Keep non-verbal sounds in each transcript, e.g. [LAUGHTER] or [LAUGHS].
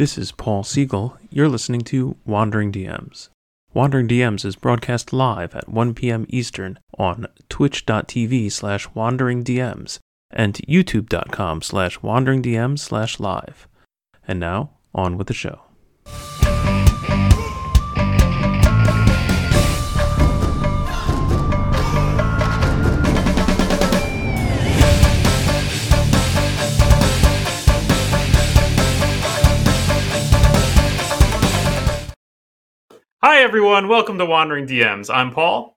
This is Paul Siegel. You're listening to Wandering DMs. Wandering DMs is broadcast live at 1 p.m. Eastern on twitch.tv slash wanderingdms and youtube.com slash wanderingdms slash live. And now, on with the show. Hi everyone, welcome to Wandering DMs. I'm Paul.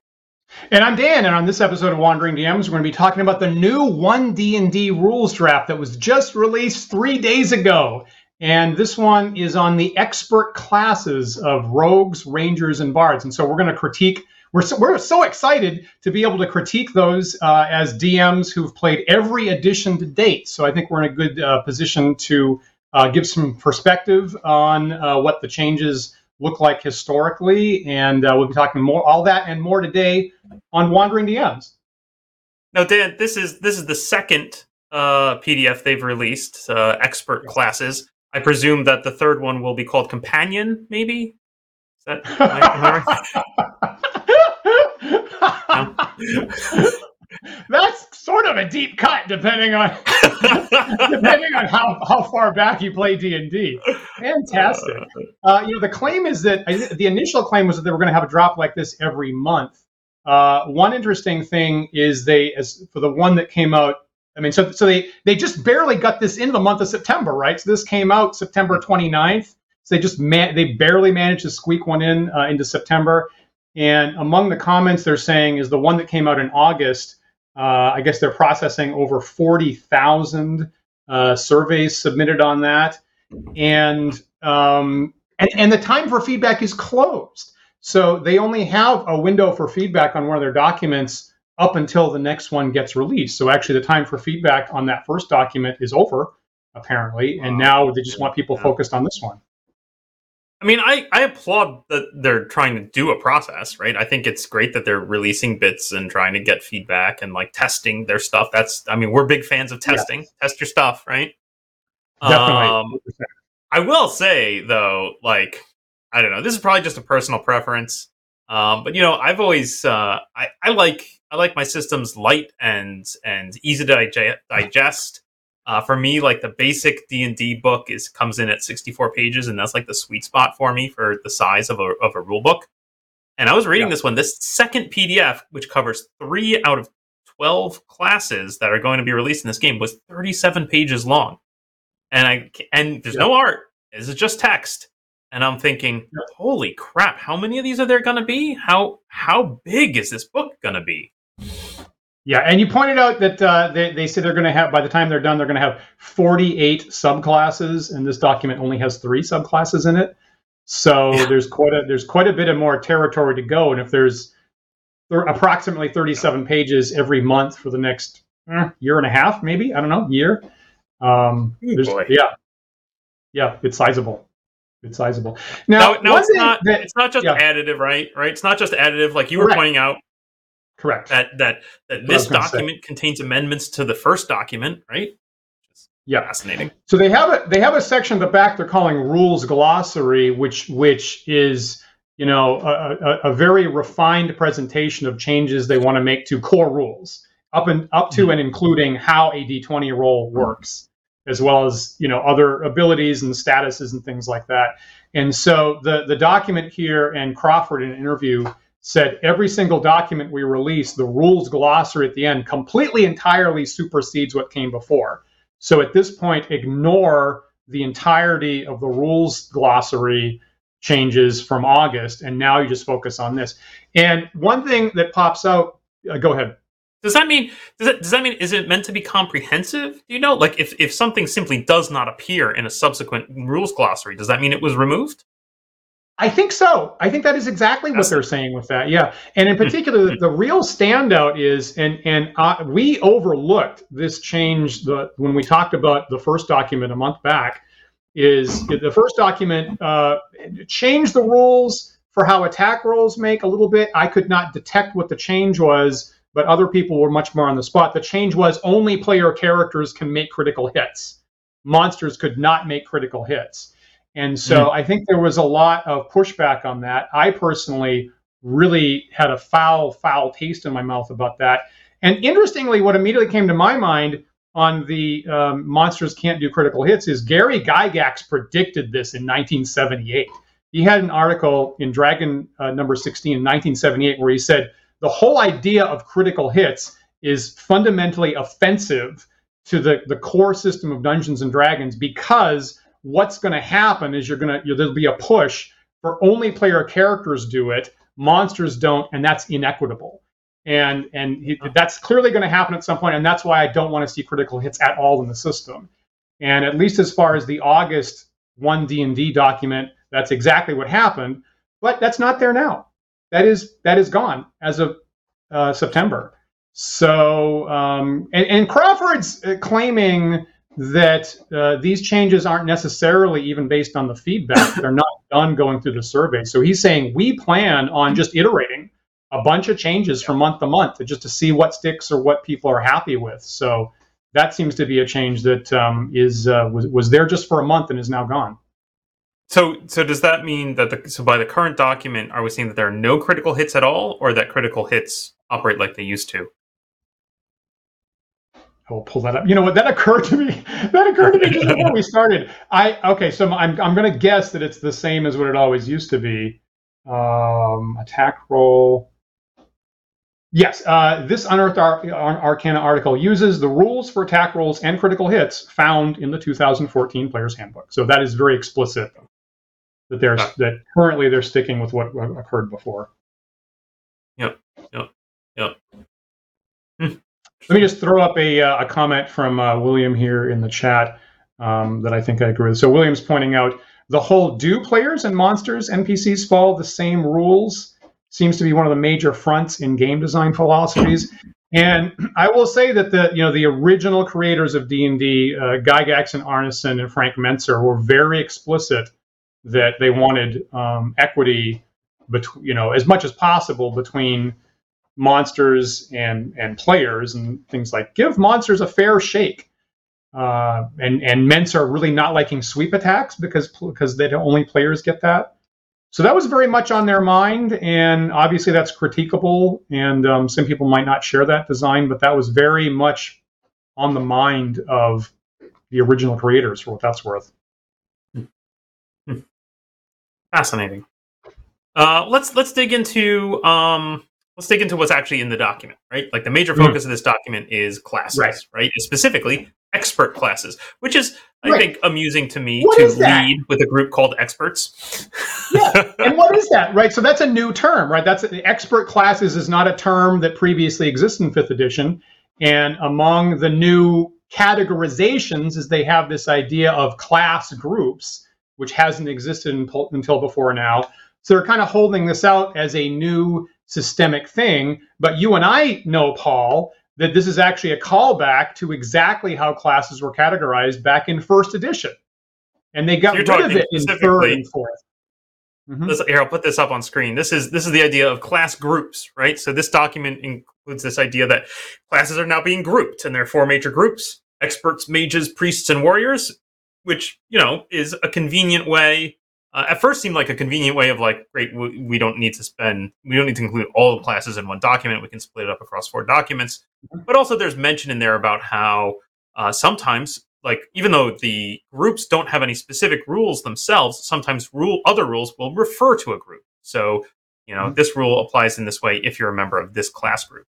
And I'm Dan, and on this episode of Wandering DMs, we're going to be talking about the new 1D&D rules draft that was just released three days ago. And this one is on the expert classes of rogues, rangers, and bards. And so we're going to critique. We're so, we're so excited to be able to critique those uh, as DMs who've played every edition to date. So I think we're in a good uh, position to uh, give some perspective on uh, what the changes look like historically. And uh, we'll be talking more all that and more today on Wandering DMs. Now, Dan, this is this is the second uh, PDF they've released, uh, expert classes. I presume that the third one will be called Companion, maybe. Is that am I right? [LAUGHS] That's sort of a deep cut, depending on [LAUGHS] depending on how, how far back you play D and D. Fantastic. Uh, you know, the claim is that the initial claim was that they were going to have a drop like this every month. Uh, one interesting thing is they, as for the one that came out, I mean, so so they they just barely got this into the month of September, right? So this came out September 29th. So they just man, they barely managed to squeak one in uh, into September. And among the comments they're saying is the one that came out in August. Uh, I guess they're processing over 40,000 uh, surveys submitted on that, and, um, and and the time for feedback is closed. So they only have a window for feedback on one of their documents up until the next one gets released. So actually, the time for feedback on that first document is over, apparently, and now they just want people focused on this one. I mean, I, I applaud that they're trying to do a process, right? I think it's great that they're releasing bits and trying to get feedback and like testing their stuff. That's, I mean, we're big fans of testing. Yeah. Test your stuff, right? Definitely. Um, I will say though, like, I don't know, this is probably just a personal preference. Um, but you know, I've always uh, I, I like I like my systems light and and easy to digest. Uh, for me, like the basic D and D book is comes in at 64 pages, and that's like the sweet spot for me for the size of a of a rule book. And I was reading yeah. this one. This second PDF, which covers three out of 12 classes that are going to be released in this game, was 37 pages long. And I and there's yeah. no art. This is just text. And I'm thinking, holy crap! How many of these are there going to be? How how big is this book going to be? Yeah, and you pointed out that uh, they, they say they're going to have, by the time they're done, they're going to have 48 subclasses, and this document only has three subclasses in it. So yeah. there's quite a there's quite a bit of more territory to go, and if there's there approximately 37 pages every month for the next eh, year and a half, maybe I don't know, year. Um, yeah, yeah, it's sizable. It's sizable. Now, no, no it's not. That, it's not just yeah. additive, right? Right. It's not just additive, like you Correct. were pointing out. Correct. That that that this document say. contains amendments to the first document, right? yeah, fascinating. So they have a they have a section at the back they're calling rules glossary, which which is you know a, a, a very refined presentation of changes they want to make to core rules up and up to mm-hmm. and including how a d20 roll works as well as you know other abilities and statuses and things like that and so the the document here and crawford in an interview said every single document we release, the rules glossary at the end completely entirely supersedes what came before. So at this point, ignore the entirety of the rules glossary changes from August, and now you just focus on this. And one thing that pops out, uh, go ahead. Does that mean does that does that mean is it meant to be comprehensive? Do you know, like if if something simply does not appear in a subsequent rules glossary, does that mean it was removed? I think so. I think that is exactly what they're saying with that. Yeah, and in particular, the, the real standout is, and and uh, we overlooked this change the when we talked about the first document a month back. Is the first document uh, changed the rules for how attack rolls make a little bit? I could not detect what the change was, but other people were much more on the spot. The change was only player characters can make critical hits. Monsters could not make critical hits. And so I think there was a lot of pushback on that. I personally really had a foul, foul taste in my mouth about that. And interestingly, what immediately came to my mind on the um, monsters can't do critical hits is Gary Gygax predicted this in 1978. He had an article in Dragon uh, number 16 in 1978 where he said the whole idea of critical hits is fundamentally offensive to the, the core system of Dungeons and Dragons because what's going to happen is you're going to there'll be a push for only player characters do it, monsters don't, and that's inequitable. And and he, that's clearly going to happen at some point and that's why i don't want to see critical hits at all in the system. And at least as far as the august 1 d&d document that's exactly what happened but that's not there now. That is that is gone as of uh, september. So um, and, and, crawford's uh, claiming that uh, these changes aren't necessarily even based on the feedback [COUGHS] they're not done going through the survey so he's saying we plan on just iterating a bunch of changes from month to month just to see what sticks or what people are happy with. So that seems to be a change that um, is uh, was was there just for a month and is now gone. So so does that mean that the so by the current document are we saying that there are no critical hits at all, or that critical hits operate like they used to? I will pull that up. You know what? That occurred to me. [LAUGHS] That occurred to me just before we started. I okay. So I'm I'm going to guess that it's the same as what it always used to be. Um, attack roll. Yes, uh, this Unearthed Ar- Arcana article uses the rules for attack rolls and critical hits found in the 2014 Player's Handbook. So that is very explicit that they're ah. that currently they're sticking with what occurred before. Yep. Yep. Yep. Let me just throw up a, uh, a comment from uh, William here in the chat um, that I think I agree with. So William's pointing out the whole do players and monsters NPCs follow the same rules seems to be one of the major fronts in game design philosophies. And I will say that the you know the original creators of D and D, uh, Gygax and Arneson and Frank Mentzer, were very explicit that they wanted um, equity between you know as much as possible between monsters and and players and things like give monsters a fair shake. Uh, and and Mentzer really not liking sweep attacks because because they only players get that. So that was very much on their mind, and obviously that's critiquable, and um, some people might not share that design, but that was very much on the mind of the original creators, for what that's worth. Hmm. Fascinating. Uh, let's let's dig into um, let's dig into what's actually in the document, right? Like the major hmm. focus mm. of this document is classes, right? right? Specifically, expert classes, which is I right. think amusing to me what to lead with a group called experts. yeah, [LAUGHS] and what is that? Right, so that's a new term, right? That's the expert classes is not a term that previously existed in fifth edition, and among the new categorizations is they have this idea of class groups, which hasn't existed until before now. So they're kind of holding this out as a new systemic thing. But you and I know, Paul, that this is actually a callback to exactly how classes were categorized back in first edition. And they got rid of it in third and fourth. Mm-hmm. here, I'll put this up on screen. This is this is the idea of class groups, right? So this document includes this idea that classes are now being grouped, and there are four major groups: experts, mages, priests, and warriors. Which you know is a convenient way uh, at first seemed like a convenient way of like, great, we, we, don't need to spend, we don't need to include all the classes in one document. We can split it up across four documents. But also, there's mention in there about how uh, sometimes, like, even though the groups don't have any specific rules themselves, sometimes rule other rules will refer to a group. So, you know, mm-hmm. this rule applies in this way if you're a member of this class group,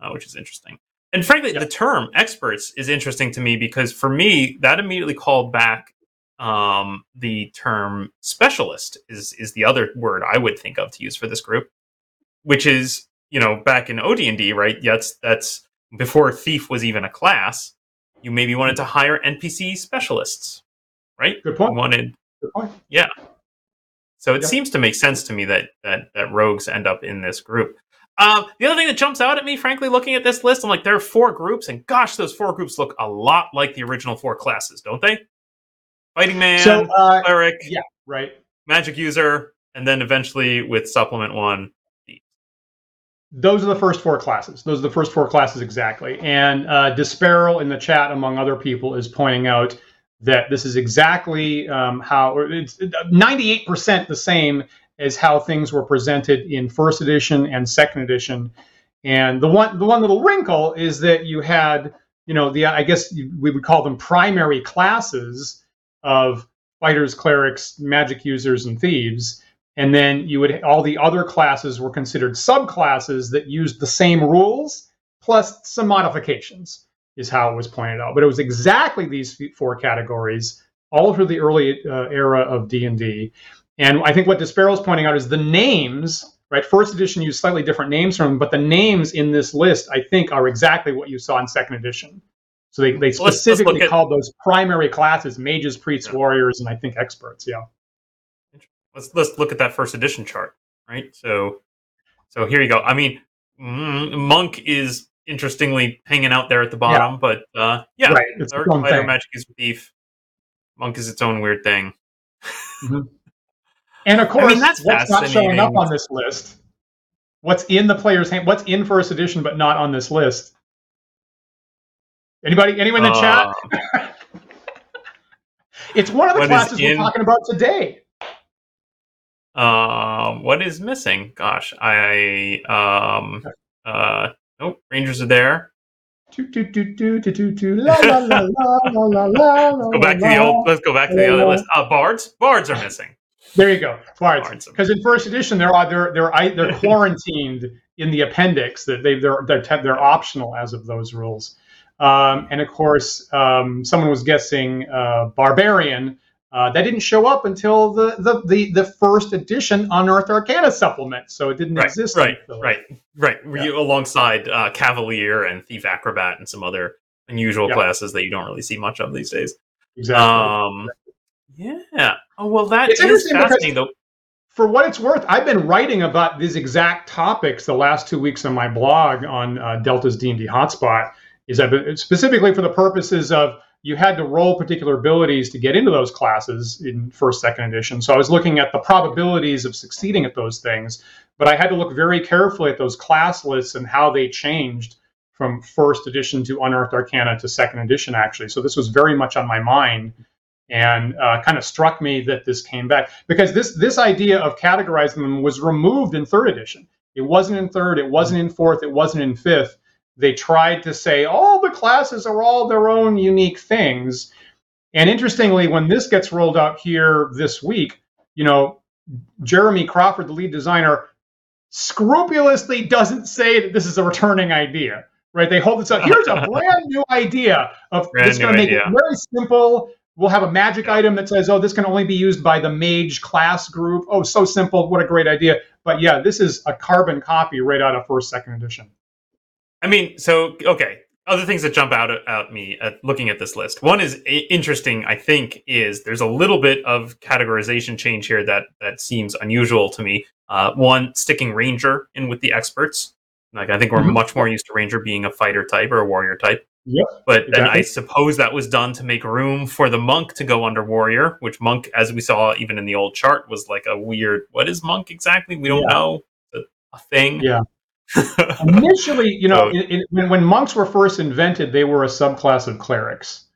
uh, which is interesting. And frankly, yeah. the term experts is interesting to me because for me, that immediately called back um, the term specialist is is the other word I would think of to use for this group, which is you know back in OD&D, right? That's that's before thief was even a class. You maybe wanted to hire NPC specialists, right? Good point. You wanted, Good point. Yeah. So it yeah. seems to make sense to me that that that rogues end up in this group. Um, the other thing that jumps out at me, frankly, looking at this list, I'm like, there are four groups, and gosh, those four groups look a lot like the original four classes, don't they? Fighting Man, so, uh, Cleric, yeah, right, Magic User, and then eventually with Supplement One. Those are the first four classes. Those are the first four classes exactly. And uh, in the chat, among other people, is pointing out that this is exactly um, how, or it's 98% the same as how things were presented in first edition and second edition. And the one, the one little wrinkle is that you had, you know, the I guess we would call them primary classes of fighters, clerics, magic users, and thieves. And then you would all the other classes were considered subclasses that used the same rules plus some modifications is how it was pointed out. But it was exactly these four categories all through the early uh, era of D&D. And I think what Despero is pointing out is the names, right? First edition used slightly different names from them, but the names in this list, I think, are exactly what you saw in second edition. So they, they specifically let's, let's called at, those primary classes mages, priests, yeah. warriors, and I think experts. Yeah. Let's let's look at that first edition chart, right? So so here you go. I mean, mm, monk is interestingly hanging out there at the bottom, yeah. but uh, yeah, right. It's Dark Fighter Magic is beef. Monk is its own weird thing. Mm-hmm. [LAUGHS] And of course, I mean, that's what's not showing up on this list? What's in the player's hand? What's in first edition but not on this list? Anybody? Anyone in the uh, chat? [LAUGHS] it's one of the classes in... we're talking about today. Um, what is missing? Gosh, I um uh nope, Rangers are there. go back to the old. Let's go back to the other list. Uh, bards, bards are missing. There you go, bards. Because in first edition, they're they're they're they're [LAUGHS] quarantined in the appendix. That they they're they're they're optional as of those rules. Um, and of course, um, someone was guessing uh, barbarian. Uh, that didn't show up until the, the, the, the, first edition Unearthed Arcana supplement, so it didn't right, exist. Right, right, right. Yeah. alongside uh, Cavalier and Thief Acrobat and some other unusual yeah. classes that you don't really see much of these days. Exactly. Um, yeah. Oh well, that it's is fascinating though. For what it's worth, I've been writing about these exact topics the last two weeks on my blog on uh, Delta's D and D Hotspot. Is I've specifically for the purposes of you had to roll particular abilities to get into those classes in first, second edition. So I was looking at the probabilities of succeeding at those things, but I had to look very carefully at those class lists and how they changed from first edition to Unearthed Arcana to second edition, actually. So this was very much on my mind and uh, kind of struck me that this came back because this this idea of categorizing them was removed in third edition. It wasn't in third, it wasn't in fourth, it wasn't in fifth they tried to say all the classes are all their own unique things. And interestingly, when this gets rolled out here this week, you know, Jeremy Crawford, the lead designer, scrupulously doesn't say that this is a returning idea. Right? They hold this up. Here's a [LAUGHS] brand new idea of brand this going to make idea. it very simple. We'll have a magic item that says, "Oh, this can only be used by the mage class group." Oh, so simple! What a great idea! But yeah, this is a carbon copy right out of first, second edition. I mean, so okay. Other things that jump out at me at looking at this list. One is interesting. I think is there's a little bit of categorization change here that that seems unusual to me. Uh, one, sticking ranger in with the experts. Like I think we're mm-hmm. much more used to ranger being a fighter type or a warrior type. Yep. But exactly. then I suppose that was done to make room for the monk to go under warrior, which monk, as we saw even in the old chart, was like a weird. What is monk exactly? We don't yeah. know. A, a thing. Yeah. [LAUGHS] Initially, you know, it, it, when, when monks were first invented, they were a subclass of clerics.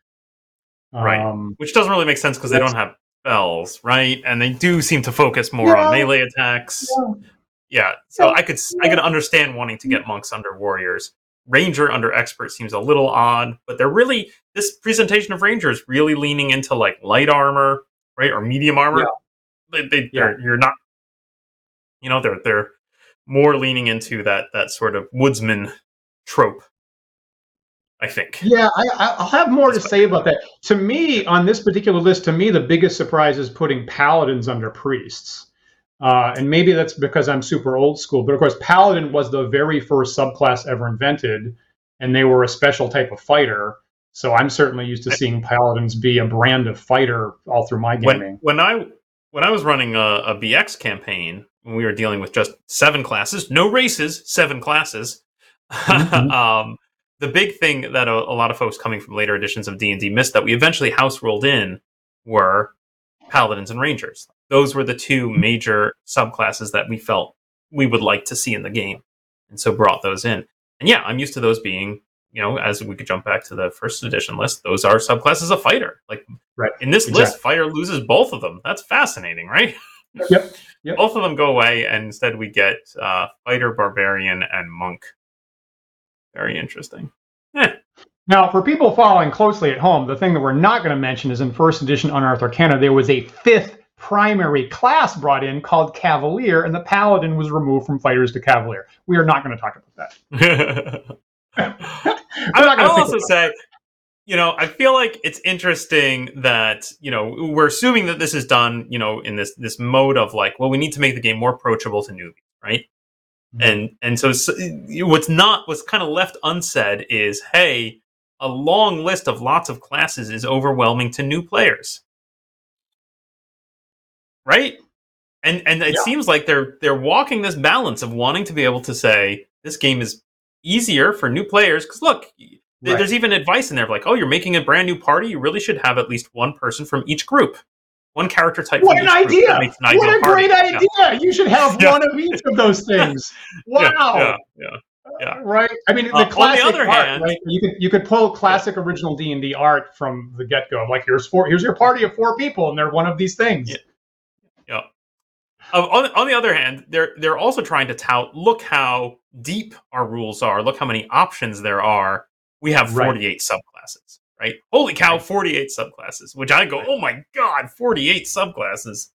Right. Um, Which doesn't really make sense because they don't have spells, right? And they do seem to focus more yeah, on melee attacks. Yeah. yeah. So I could I could understand wanting to get monks under warriors. Ranger under expert seems a little odd, but they're really this presentation of rangers really leaning into like light armor, right, or medium armor. Yeah. They, they, yeah. you're not, you know, they're they're more leaning into that that sort of woodsman trope. I think. Yeah, I, will have more to say about that. To me, on this particular list, to me, the biggest surprise is putting paladins under priests. Uh, and maybe that's because I'm super old school, but of course, paladin was the very first subclass ever invented, and they were a special type of fighter. So I'm certainly used to seeing paladins be a brand of fighter all through my gaming. When, when I when I was running a, a BX campaign, when we were dealing with just seven classes, no races, seven classes. Mm-hmm. [LAUGHS] um, the big thing that a, a, lot of folks coming from later editions of D and D missed that we eventually house rolled in were paladins and rangers. Those were the two major subclasses that we felt we would like to see in the game, and so brought those in. And yeah, I'm used to those being you know, as we could jump back to the first edition list, those are subclasses of fighter. Like Right. in this Exactly. list, fighter loses both of them. That's fascinating, right? Yep. Yep. [LAUGHS] Both of them go away, and instead we get uh, fighter, barbarian, and monk. Very interesting. Eh. Now, for people following closely at home, the thing that we're not going to mention is in first edition Unearthed Arcana, there was a fifth primary class brought in called Cavalier, and the Paladin was removed from fighters to Cavalier. We are not going to talk about that. [LAUGHS] [LAUGHS] I, We're not gonna I'll also say, you know, I feel like it's interesting that you know we're assuming that this is done, you know, in this this mode of like, well, we need to make the game more approachable to newbies, right? Mhm. And and so, s what's not what's kind of left unsaid is, hey, a long list of lots of classes is overwhelming to new players, right? And and it Yeah. seems like they're they're walking this balance of wanting to be able to say this game is easier for new players because look Right. there's even advice in there like oh you're making a brand new party you really should have at least one person from each group one character type What an idea! an What a party. great Yeah. idea! You should have Yeah. one of each of those [LAUGHS] things. Wow. yeah, yeah. yeah. Right. I mean, the Uh, on the classic other art, hand- right? You could you could pull classic original D and D art from the get go. Like here's four. Here's your party of four people, and they're one of these things. Yeah. Yeah. Um, on, on the other hand, they're they're also trying to tout. Look how deep our rules are. Look how many options there are. We have Right. 48 subclasses. Right? Holy cow, 48 subclasses. Which I go, oh my god, 48 subclasses.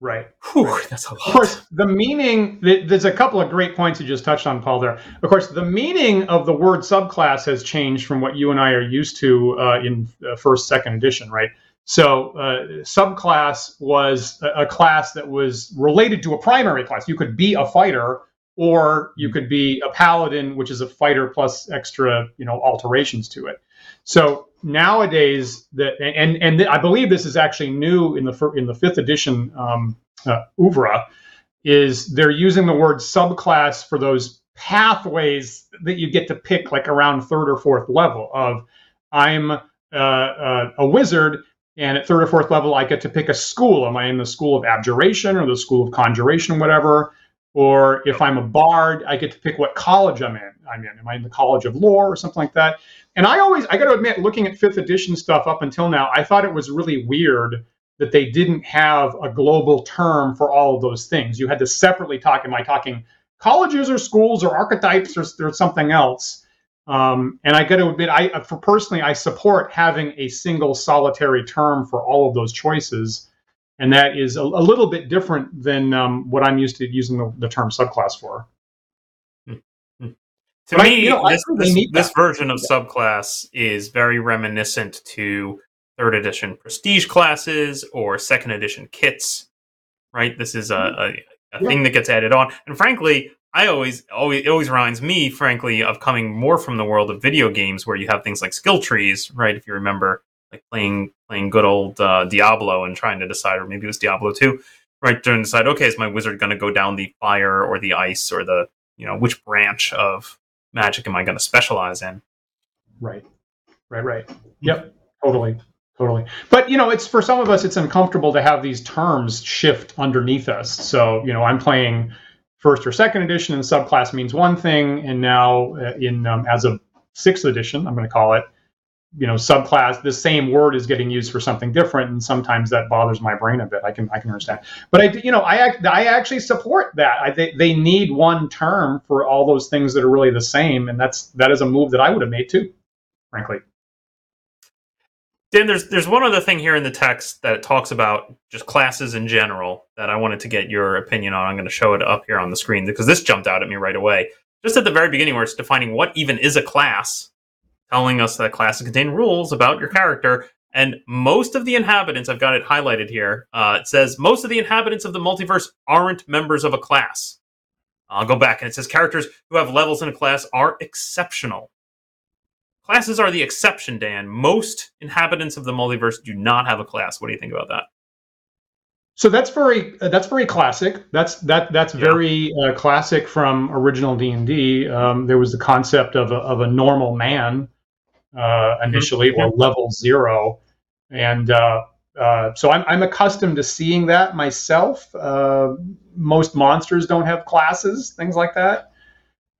Right. Whew, that's a lot. Of course, the meaning. There's a couple of great points you just touched on, Paul. There. Of course, the meaning of the word subclass has changed from what you and I are used to uh, in uh, first, second edition, right? So, uh, subclass was a, a class that was related to a primary class. You could be a fighter, or you could be a paladin, which is a fighter plus extra, you know, alterations to it. So nowadays, that and and I believe this is actually new in the fir- in the fifth edition um, uh, is they're using the word subclass for those pathways that you get to pick, like around third or fourth level. Of I'm uh, uh, a wizard, and at third or fourth level, I get to pick a school. Am I in the school of abjuration or the school of conjuration, whatever? Or if I'm a bard, I get to pick what college I'm in. I'm in. Am I in the College of Lore or something like that? And I always, I got to admit, looking at fifth edition stuff up until now, I thought it was really weird that they didn't have a global term for all of those things. You had to separately talk. Am I talking colleges or schools or archetypes or, or something else? Um, and I got to admit, I for personally, I support having a single solitary term for all of those choices, and that is a, a little bit different than um, what I'm used to using the, the term subclass for. Hmm, hmm. To But I- me, you know, this, this, this version of subclass is very reminiscent to third edition prestige classes or second edition kits. Right? This is a, mm-hmm. a, a Yeah. thing that gets added on. And frankly, I always, always, it always reminds me, frankly, of coming more from the world of video games where you have things like skill trees, right? If you remember, like playing playing good old uh, Diablo and trying to decide, or maybe it was Diablo 2, right? Trying to decide, okay, is my wizard going to go down the fire or the ice or the, you know, which branch of magic am I going to specialize in? Right. Right, right. Yep. Totally. Totally. But you know, it's for some of us it's uncomfortable to have these terms shift underneath us. So, you know, I'm playing first or second edition and subclass means one thing and now uh, in um, as of 6th edition, I'm going to call it, you know, subclass the same word is getting used for something different and sometimes that bothers my brain a bit. I can I can understand. But I you know, I I actually support that. I think they need one term for all those things that are really the same and that's that is a move that I would have made too, frankly. Dan, there's there's one other thing here in the text that talks about just classes in general that I wanted to get your opinion on. I'm going to show it up here on the screen because this jumped out at me right away. Just at the very beginning, where it's defining what even is a class, telling us that classes contain rules about your character, and most of the inhabitants, I've got it highlighted here. Uh, it says most of the inhabitants of the multiverse aren't members of a class. I'll go back and it says characters who have levels in a class are exceptional. Classes are the exception, Dan. Most inhabitants of the multiverse do not have a class. What do you think about that? So that's very uh, that's very classic. That's that that's Yeah. very uh, classic from original D and D. Um, There was the concept of a, of a normal man uh, initially, or level zero, and uh, uh, so I'm I'm accustomed to seeing that myself. Uh, most monsters don't have classes, things like that.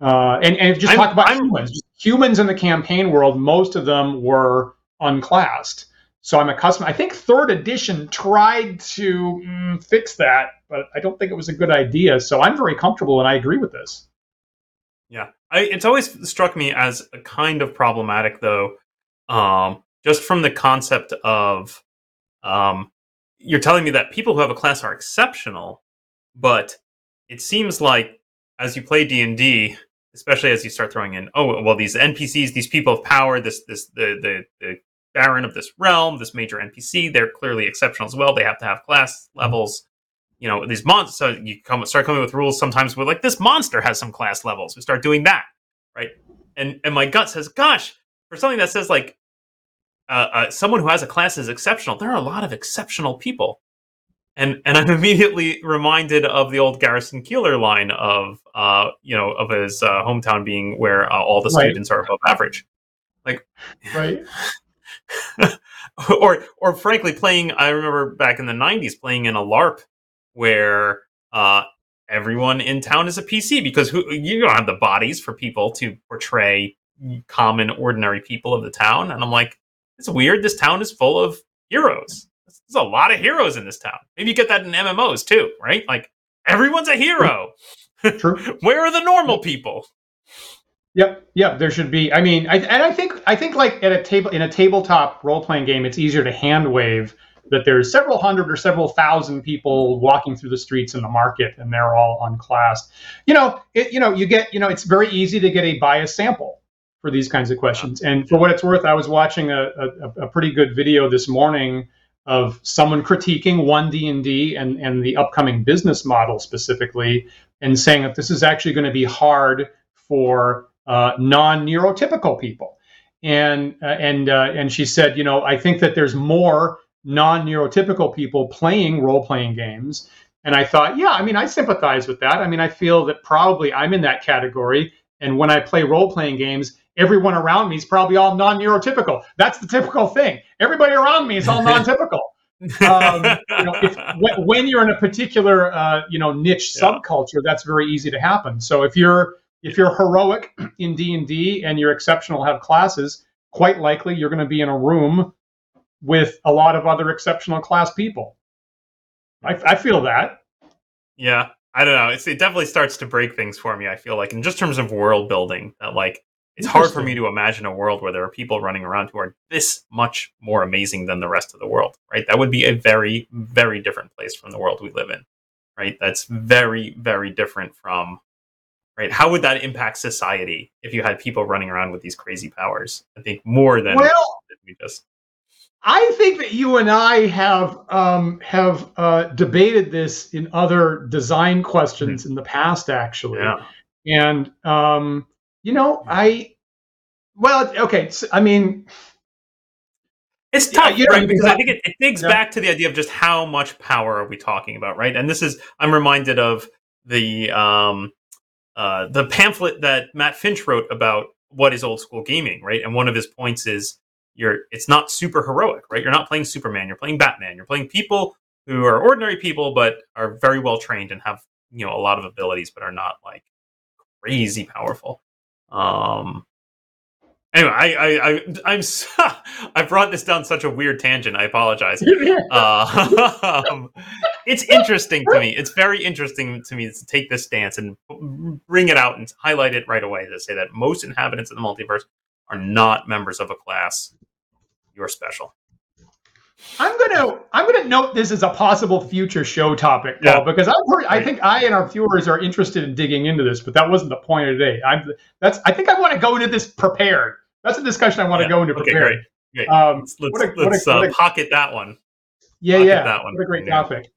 Uh, and and just I'm- talk about I'm- humans. Humans in the campaign world, most of them were unclassed. So I'm accustomed. I think third edition tried to mm, fix that, but I don't think it was a good idea. So I'm very comfortable, and I agree with this. Yeah, I, it's always struck me as a kind of problematic, though, um, just from the concept of um, you're telling me that people who have a class are exceptional, but it seems like as you play D and D, especially as you start throwing in, oh well, these NPCs, these people of power, this this the the, the baron of this realm, this major NPC, they're clearly exceptional as well. They have to have class levels. You know, these monsters. So you come start coming with rules sometimes with like this monster has some class levels. We start doing that, right? And and my gut says, gosh, for something that says like uh, uh, someone who has a class is exceptional. There are a lot of exceptional people, and and I'm [LAUGHS] immediately reminded of the old Garrison Keillor line of uh, you know of his uh, hometown being where uh, all the Right. students are above average, like Right. [LAUGHS] or or frankly playing. I remember back in the '90s playing in a LARP where uh, everyone in town is a PC because who you don't have the bodies for people to portray common ordinary people of the town, and I'm like, it's weird. This town is full of heroes. There's a lot of heroes in this town. Maybe you get that in MMOs too, right? Like everyone's a hero. True. [LAUGHS] Where are the normal people? Yep, yep. There should be. I mean, I, and I think I think like at a table in a tabletop role playing game, it's easier to hand wave that there's several hundred or several thousand people walking through the streets in the market, and they're all unclassed. You know, it, you know, you get, you know, it's very easy to get a bias sample for these kinds of questions. And for what it's worth, I was watching a, a, a pretty good video this morning of someone critiquing one D and D and and the upcoming business model specifically, and saying that this is actually going to be hard for uh, non-neurotypical people. And uh, and uh, and she said, you know, I think that there's more non-neurotypical people playing role-playing games. And I thought, yeah, I mean, I sympathize with that. I mean, I feel that probably I'm in that category. And when I play role-playing games, everyone around me is probably all non-neurotypical. That's the typical thing. Everybody around me is all [LAUGHS] non-typical. um, you know, if, when, when you're in a particular, uh, you know, niche Yeah. subculture, that's very easy to happen. So if you're if you're heroic [CLEARS THROAT] in D and D and you're exceptional, have classes, quite likely you're going to be in a room with a lot of other exceptional class people. I, I feel that. Yeah, I don't know. It's, it definitely starts to break things for me. I feel like, in just terms of world building, that like it's hard for me to imagine a world where there are people running around who are this much more amazing than the rest of the world. Right? That would be a very, very different place from the world we live in. Right? That's very, very different from. Right? How would that impact society if you had people running around with these crazy powers? I think more than Well, we just. I think that you and I have um, have uh, debated this in other design questions in the past, actually. Yeah. And um, you know, I well, okay. I mean, It's Yeah, tough, you know, right? Because I think it, it digs Yeah. back to the idea of just how much power are we talking about, right? And this is I'm reminded of the um, uh, the pamphlet that Matt Finch wrote about what is old school gaming, right? And one of his points is you're it's not super heroic, right? You're not playing Superman, you're playing Batman, you're playing people who are ordinary people but are very well trained and have you know a lot of abilities but are not like crazy powerful. Um, anyway, I, I, I I'm s- [LAUGHS] I brought this down such a weird tangent. I apologize. [LAUGHS] Uh, um, it's interesting to me. It's very interesting to me to take this stance and bring it out and highlight it right away to say that most inhabitants of the multiverse are not members of a class. You're special. I'm gonna I'm gonna note this as a possible future show topic, Paul, Yeah. because I'm pretty, I think I and our viewers are interested in digging into this, but that wasn't the point of today. I'm that's I think I want to go into this prepared. That's a discussion I want to Yeah. go into Okay, prepared. great. Um, Let's let's, what a- let's what uh, a- pocket that one. Yeah, I'll yeah. that one. What a great topic.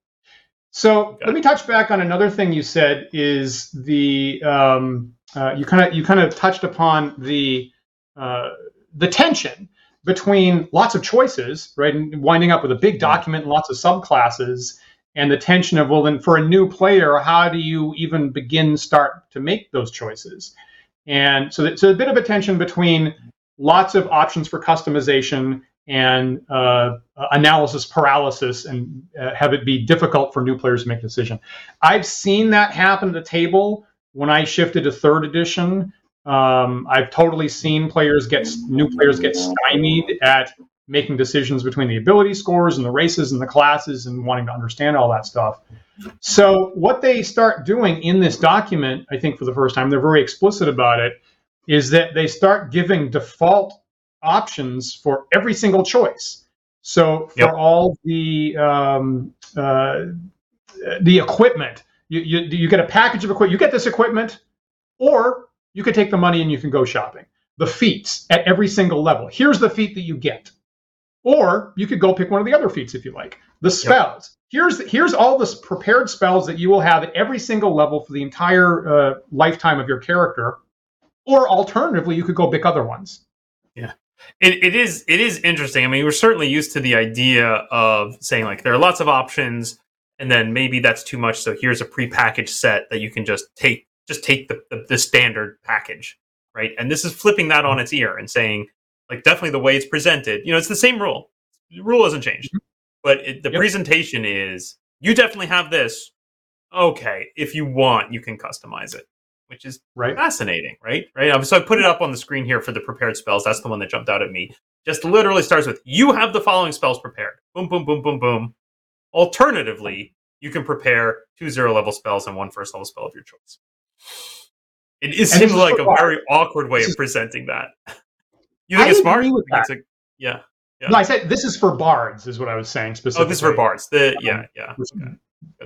So Okay. let me touch back on another thing you said is the um, uh, you kind of you kind of touched upon the uh, the tension between lots of choices, right, and winding up with a big document and lots of subclasses, and the tension of well, then for a new player, how do you even begin start to make those choices? And so, that, so a bit of a tension between lots of options for customization and uh, analysis paralysis and uh, have it be difficult for new players to make a decision. I've seen that happen at the table when I shifted to third edition Um, I've totally seen players get new players get stymied at making decisions between the ability scores and the races and the classes and wanting to understand all that stuff. So what they start doing in this document, I think for the first time, they're very explicit about it, is that they start giving default options for every single choice. So for Yep. all the um, uh, the equipment, you, you you get a package of equipment. You get this equipment, or you could take the money and you can go shopping. The feats at every single level. Here's the feat that you get, or you could go pick one of the other feats if you like. The spells. Here's here's all the prepared spells that you will have at every single level for the entire uh, lifetime of your character. Or alternatively, you could go pick other ones. Yeah. It, it is it is interesting. I mean, we're certainly used to the idea of saying like there are lots of options, and then maybe that's too much. So here's a prepackaged set that you can just take just take the, the, the standard package, right? And this is flipping that on its ear and saying like definitely the way it's presented. You know, it's the same rule. The rule hasn't changed, but it, the Yep. presentation is you definitely have this. Okay, if you want, you can customize it, which is Right. fascinating, right? Right. Um, So I put it up on the screen here for the prepared spells. That's the one that jumped out at me. Just literally starts with you have the following spells prepared. Boom, boom, boom, boom, boom. Alternatively, you can prepare two zero level spells and one first level spell of your choice. It seems like a Bard. very awkward way of presenting that. You think I it's smart? agree with I think it's a- yeah. Yeah. No, I said this is for bards, is what I was saying specifically. Oh, this is for bards. The yeah, yeah. Okay.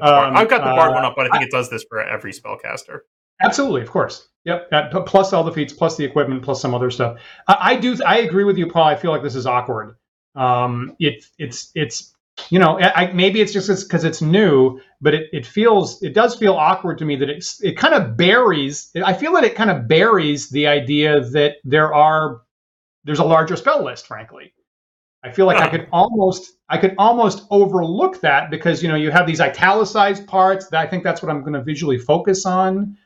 Um, I've got the bard uh, one up, but I think it does this for every spellcaster. Absolutely, of course. Yep. That, plus all the feats, plus the equipment, plus some other stuff. I, I do. I agree with you, Paul. I feel like this is awkward. Um, it, it's it's you know I, maybe it's just because it's new, but it, it feels it does feel awkward to me that it's it kind of buries. I feel that it kind of buries the idea that there are there's a larger spell list. Frankly, I feel like I could almost I could almost overlook that because you know you have these italicized parts. That I think that's what I'm going to visually focus on.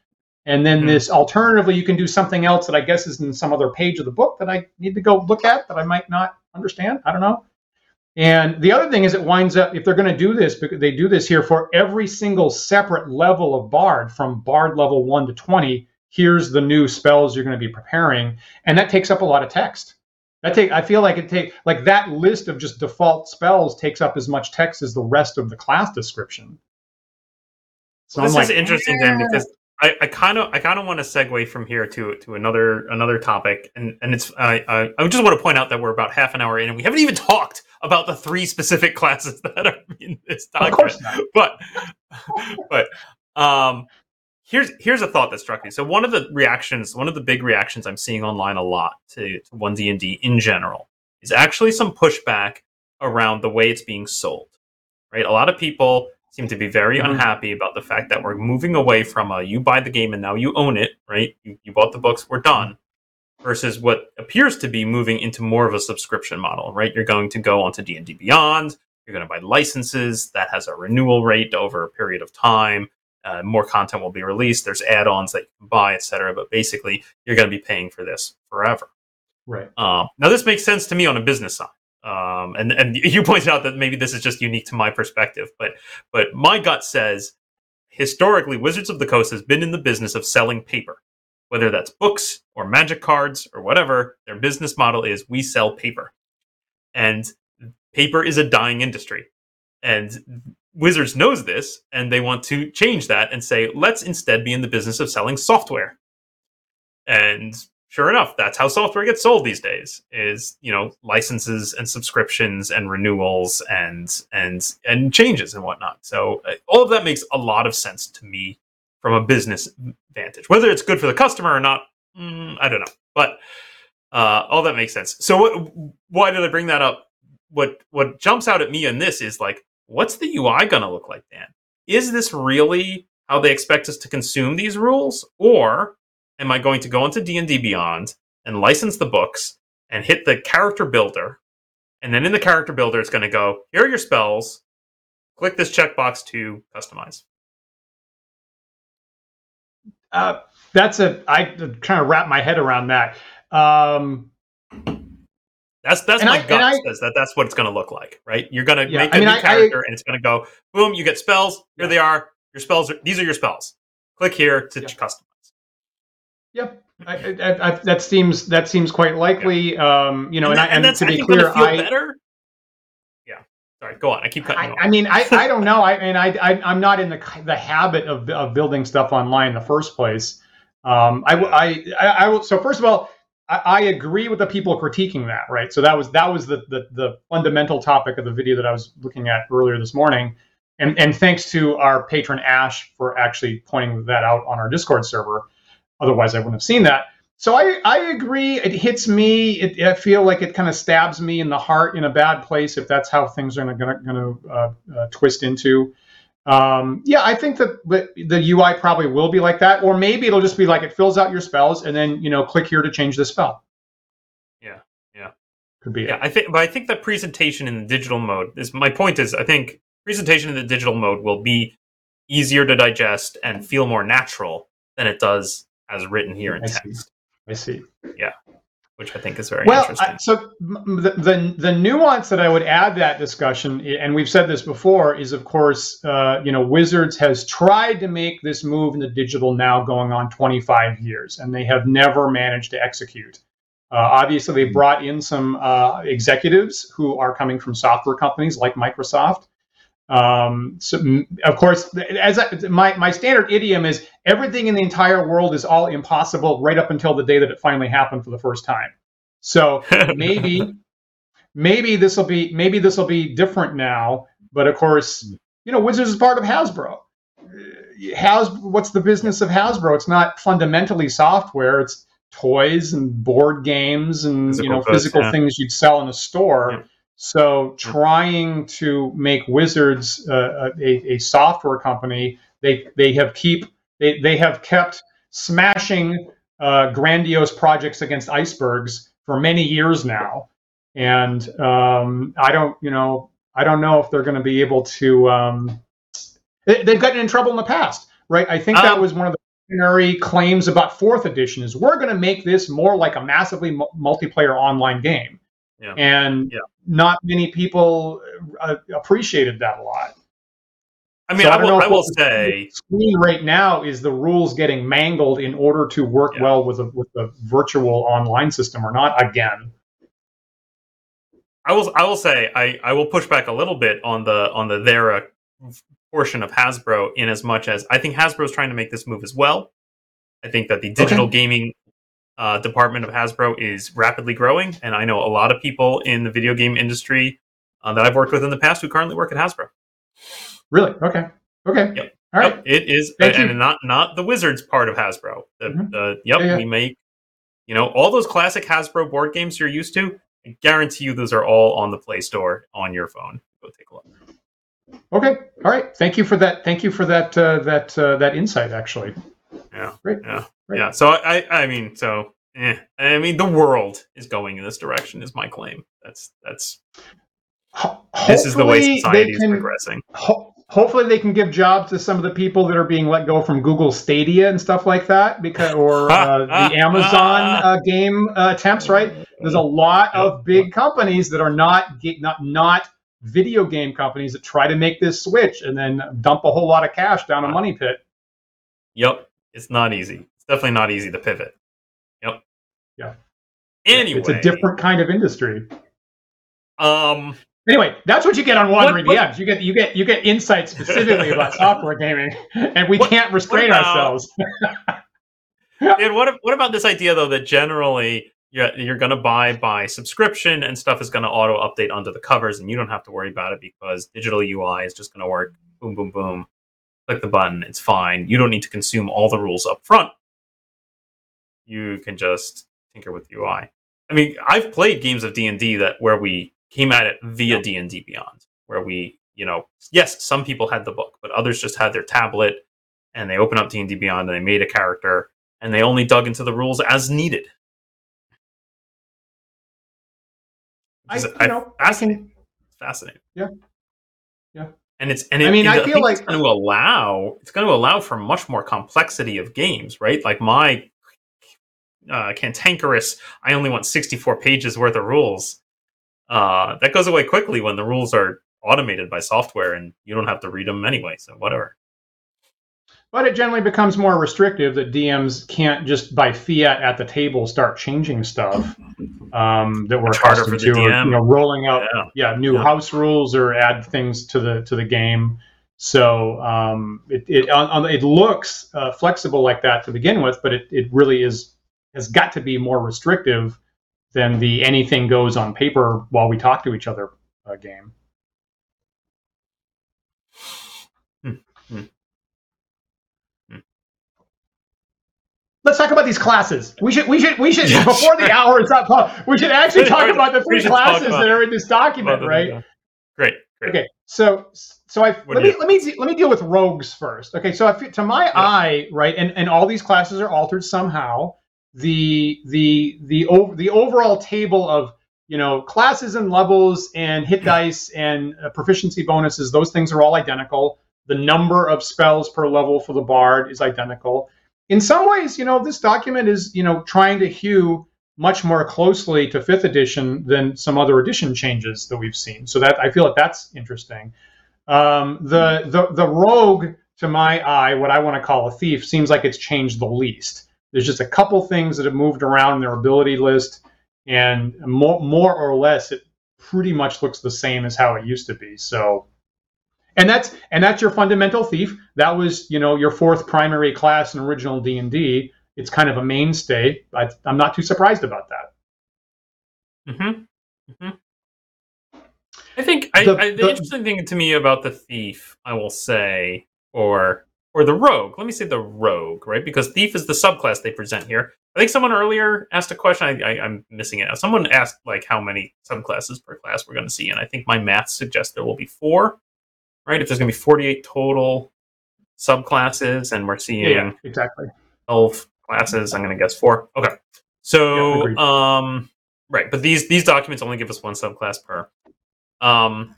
And then Mhm. this alternatively, you can do something else that I guess is in some other page of the book that I need to go look at that I might not understand. I don't know. And the other thing is, it winds up if they're going to do this, because they do this here for every single separate level of Bard, from Bard level one to twenty. Here's the new spells you're going to be preparing, and that takes up a lot of text. That take I feel like it take like that list of just default spells takes up as much text as the rest of the class description. So this I'm is like, interesting then "Eh." because I kind of I kind of want to segue from here to to another another topic and and it's I I, I just want to point out that we're about half an hour in and we haven't even talked about the three specific [LAUGHS] classes that are in this Of document. course not. but [LAUGHS] but um here's here's a thought that struck me so one of the reactions one of the big reactions i'm seeing online a lot to, to 1d&d in general is actually some pushback around the way it's being sold right a lot of people seem to be very Mhm. unhappy about the fact that we're moving away from a you buy the game and now you own it right you, you bought the books we're done versus what appears to be moving into more of a subscription model right you're going to go onto d&d beyond you're going to buy licenses that has a renewal rate over a period of time. Uh, more content will be released. There's add-ons that you can buy, etc. But basically, you're going to be paying for this forever. Right. Um, now, this makes sense to me on a business side. Um, and and [LAUGHS] you pointed out that maybe this is just unique to my perspective, but but my gut says historically, Wizards of the Coast has been in the business of selling paper, whether that's books or magic cards or whatever. Their business model is we sell paper, and paper is a dying industry, and Wizards knows this, and they want to change that and say let's instead be in the business of selling software. And sure enough, that's how software gets sold these days. Is you know licenses and subscriptions and renewals and and and changes and whatnot. So uh, all of that makes a lot of sense to me from a business vantage. Whether it's good for the customer or not, mm, I don't know. But uh, all that makes sense. So what, why did I bring that up? What what jumps out at me in this is like, what's the UI going to look like, Dan? Is this really how they expect us to consume these rules, or am I going to go into D and D Beyond and license the books and hit the character builder, and then in the character builder, it's going to go, here are your spells. Click this checkbox to customize. Uh, that's a I trying to wrap my head around that. Um, That's that's And my I- gut I- says that that's what it's going to look like, right? You're going to Yeah, make I a mean, new I- I- character, and it's going to go, boom, you get spells. Here Yeah. they are. Your spells. Are, these are your spells. Click here to Yeah. customize. Yep. I, I, I, that seems that seems quite likely. Um, you know, and, and, that's to be clear, I, better. Yeah, sorry. Go on. I keep cutting I, off. I mean, I, I don't [LAUGHS] know. I mean, I, I I'm not in the the habit of, of building stuff online in the first place. Um, I, I, I, I will. So first of all, I, I agree with the people critiquing that. Right. So that was that was the, the the fundamental topic of the video that I was looking at earlier this morning. And and thanks to our patron Ash for actually pointing that out on our Discord server. Otherwise, I wouldn't have seen that. So I, I agree. It hits me. It, I feel like it kind of stabs me in the heart in a bad place if that's how things are going to uh, uh, twist into. Um, yeah, I think that the, the UI probably will be like that, or maybe it'll just be like it fills out your spells and then you know click here to change the spell. Yeah, yeah. could be Yeah, it. I think, but I think that presentation in the digital mode is my point. Is I think presentation in the digital mode will be easier to digest and feel more natural than it does as written here in I see. text, I see. Yeah, which I think is very Well, interesting. I, so the, the the nuance that I would add to that discussion, and we've said this before, is of course, uh, you know, Wizards has tried to make this move in the digital now going on 25 years, and they have never managed to execute. Uh, obviously, they brought in some uh, executives who are coming from software companies like Microsoft. Um, so, of course, as I, my my standard idiom is, everything in the entire world is all impossible right up until the day that it finally happened for the first time. So [LAUGHS] maybe maybe this will be maybe this will be different now. But of course, you know, Wizards is part of Hasbro. Uh, Has what's the business of Hasbro? It's not fundamentally software. It's toys and board games and Physical you know goods, physical yeah. things you'd sell in a store. Yeah. So trying to make Wizards uh, a, a software company, they they have keep they, they have kept smashing uh, grandiose projects against icebergs for many years now, and um, I don't you know I don't know if they're going to be able to. Um, they, they've gotten in trouble in the past, right? I think that Um, was one of the primary claims about fourth edition is we're going to make this more like a massively mu- multiplayer online game, Yeah. and Yeah. not many people uh, appreciated that a lot. I mean, So I don't will, I will say, seeing right now is the rules getting mangled in order to work Yeah. well with a with a virtual online system or not again. I will, I will say, I, I will push back a little bit on the on the Thera portion of Hasbro, in as much as I think Hasbro is trying to make this move as well. I think that the digital gaming uh, department of Hasbro is rapidly growing, and I know a lot of people in the video game industry uh, that I've worked with in the past who currently work at Hasbro. Really? Okay. Okay. Yep. All right. Yep, it is, Thank and you. not not the Wizards part of Hasbro. The, Mhm. the yep, Yeah, yeah. we make you know all those classic Hasbro board games you're used to. I guarantee you, those are all on the Play Store on your phone. Go take a look. Okay. All right. Thank you for that. Thank you for that. Uh, that uh, that insight. Actually. Yeah. Great. Yeah, Right. yeah. So I, I, mean, so eh. I mean, the world is going in this direction. Is my claim. That's that's Ho- this is the way society they is progressing. ho- hopefully they can give jobs to some of the people that are being let go from Google Stadia and stuff like that, because or [LAUGHS] uh, the Amazon uh, game uh, attempts. Right? There's a lot of big companies that are not not not video game companies that try to make this switch and then dump a whole lot of cash down a money pit. Yep, it's not easy. It's definitely not easy to pivot. Yep. Yeah. Anyway, It's a different kind of industry. Um. Anyway, that's what you get on Wandering What- DMs. You get you get you get insights specifically about [LAUGHS] software gaming, and we What- can't restrain what about- ourselves. [LAUGHS] And what what about this idea though that generally you're, you're going to buy by subscription and stuff is going to auto update under the covers and you don't have to worry about it because digital UI is just going to work. Boom, boom, boom. Click the button. It's fine. You don't need to consume all the rules up front. You can just tinker with UI. I mean, I've played games of D and D that where we came at it via D and D Beyond, where we, you know, yes, some people had the book, but others just had their tablet and they opened up D and D Beyond and they made a character and they only dug into the rules as needed. I, you know, I can, fascinating. It's fascinating. Yeah. Yeah. And it's and it, I mean, I feel it's like- going to allow it's going to allow for much more complexity of games, right? Like my uh, cantankerous, I only want sixty four pages worth of rules. Uh, that goes away quickly when the rules are automated by software and you don't have to read them anyway. So whatever. But it generally becomes more restrictive that DMs can't just by fiat at the table start changing stuff um, that we're Much accustomed to, or, you know, rolling out Yeah. yeah new Yeah. house rules or add things to the to the game. So um, it it, on, it looks uh, flexible like that to begin with, but it, it really is has got to be more restrictive than the anything goes on paper while we talk to each other uh, game. Let's talk about these classes. We should we should we should Yeah, before the sure. hour is up. We should actually [LAUGHS] talk about the three classes that are in this document, right? Great, great. Okay, so so I What let me you- let me let me deal with rogues first. Okay, so if, to my eye, right, and, and all these classes are altered somehow. The the the over, the overall table of you know classes and levels and hit dice and uh, proficiency bonuses, those things are all identical. The number of spells per level for the bard is identical. In some ways, you know, this document is you know trying to hew much more closely to fifth edition than some other edition changes that we've seen. So that I feel like that's interesting. Um, the the the rogue, to my eye, what I want to call a thief, seems like it's changed the least. There's just a couple things that have moved around in their ability list, and more more or less, it pretty much looks the same as how it used to be. So. And that's and that's your fundamental thief. That was you know your fourth primary class in original D and D. It's kind of a mainstay. I, I'm not too surprised about that. Mm-hmm. hmm I think The- I, the, the- interesting thing to me about the thief, I will say, or or the rogue. Let me say the rogue, right? Because thief is the subclass they present here. I think someone earlier asked a question. I, I, I'm missing it. now. Someone asked like how many subclasses per class we're going to see, and I think my math suggests there will be four. Right? If there's going to be 48 total subclasses, and we're seeing Yeah, exactly. 12 classes. I'm going to guess four. Okay. So, agreed. um, right, but these these documents only give us one subclass per. Um,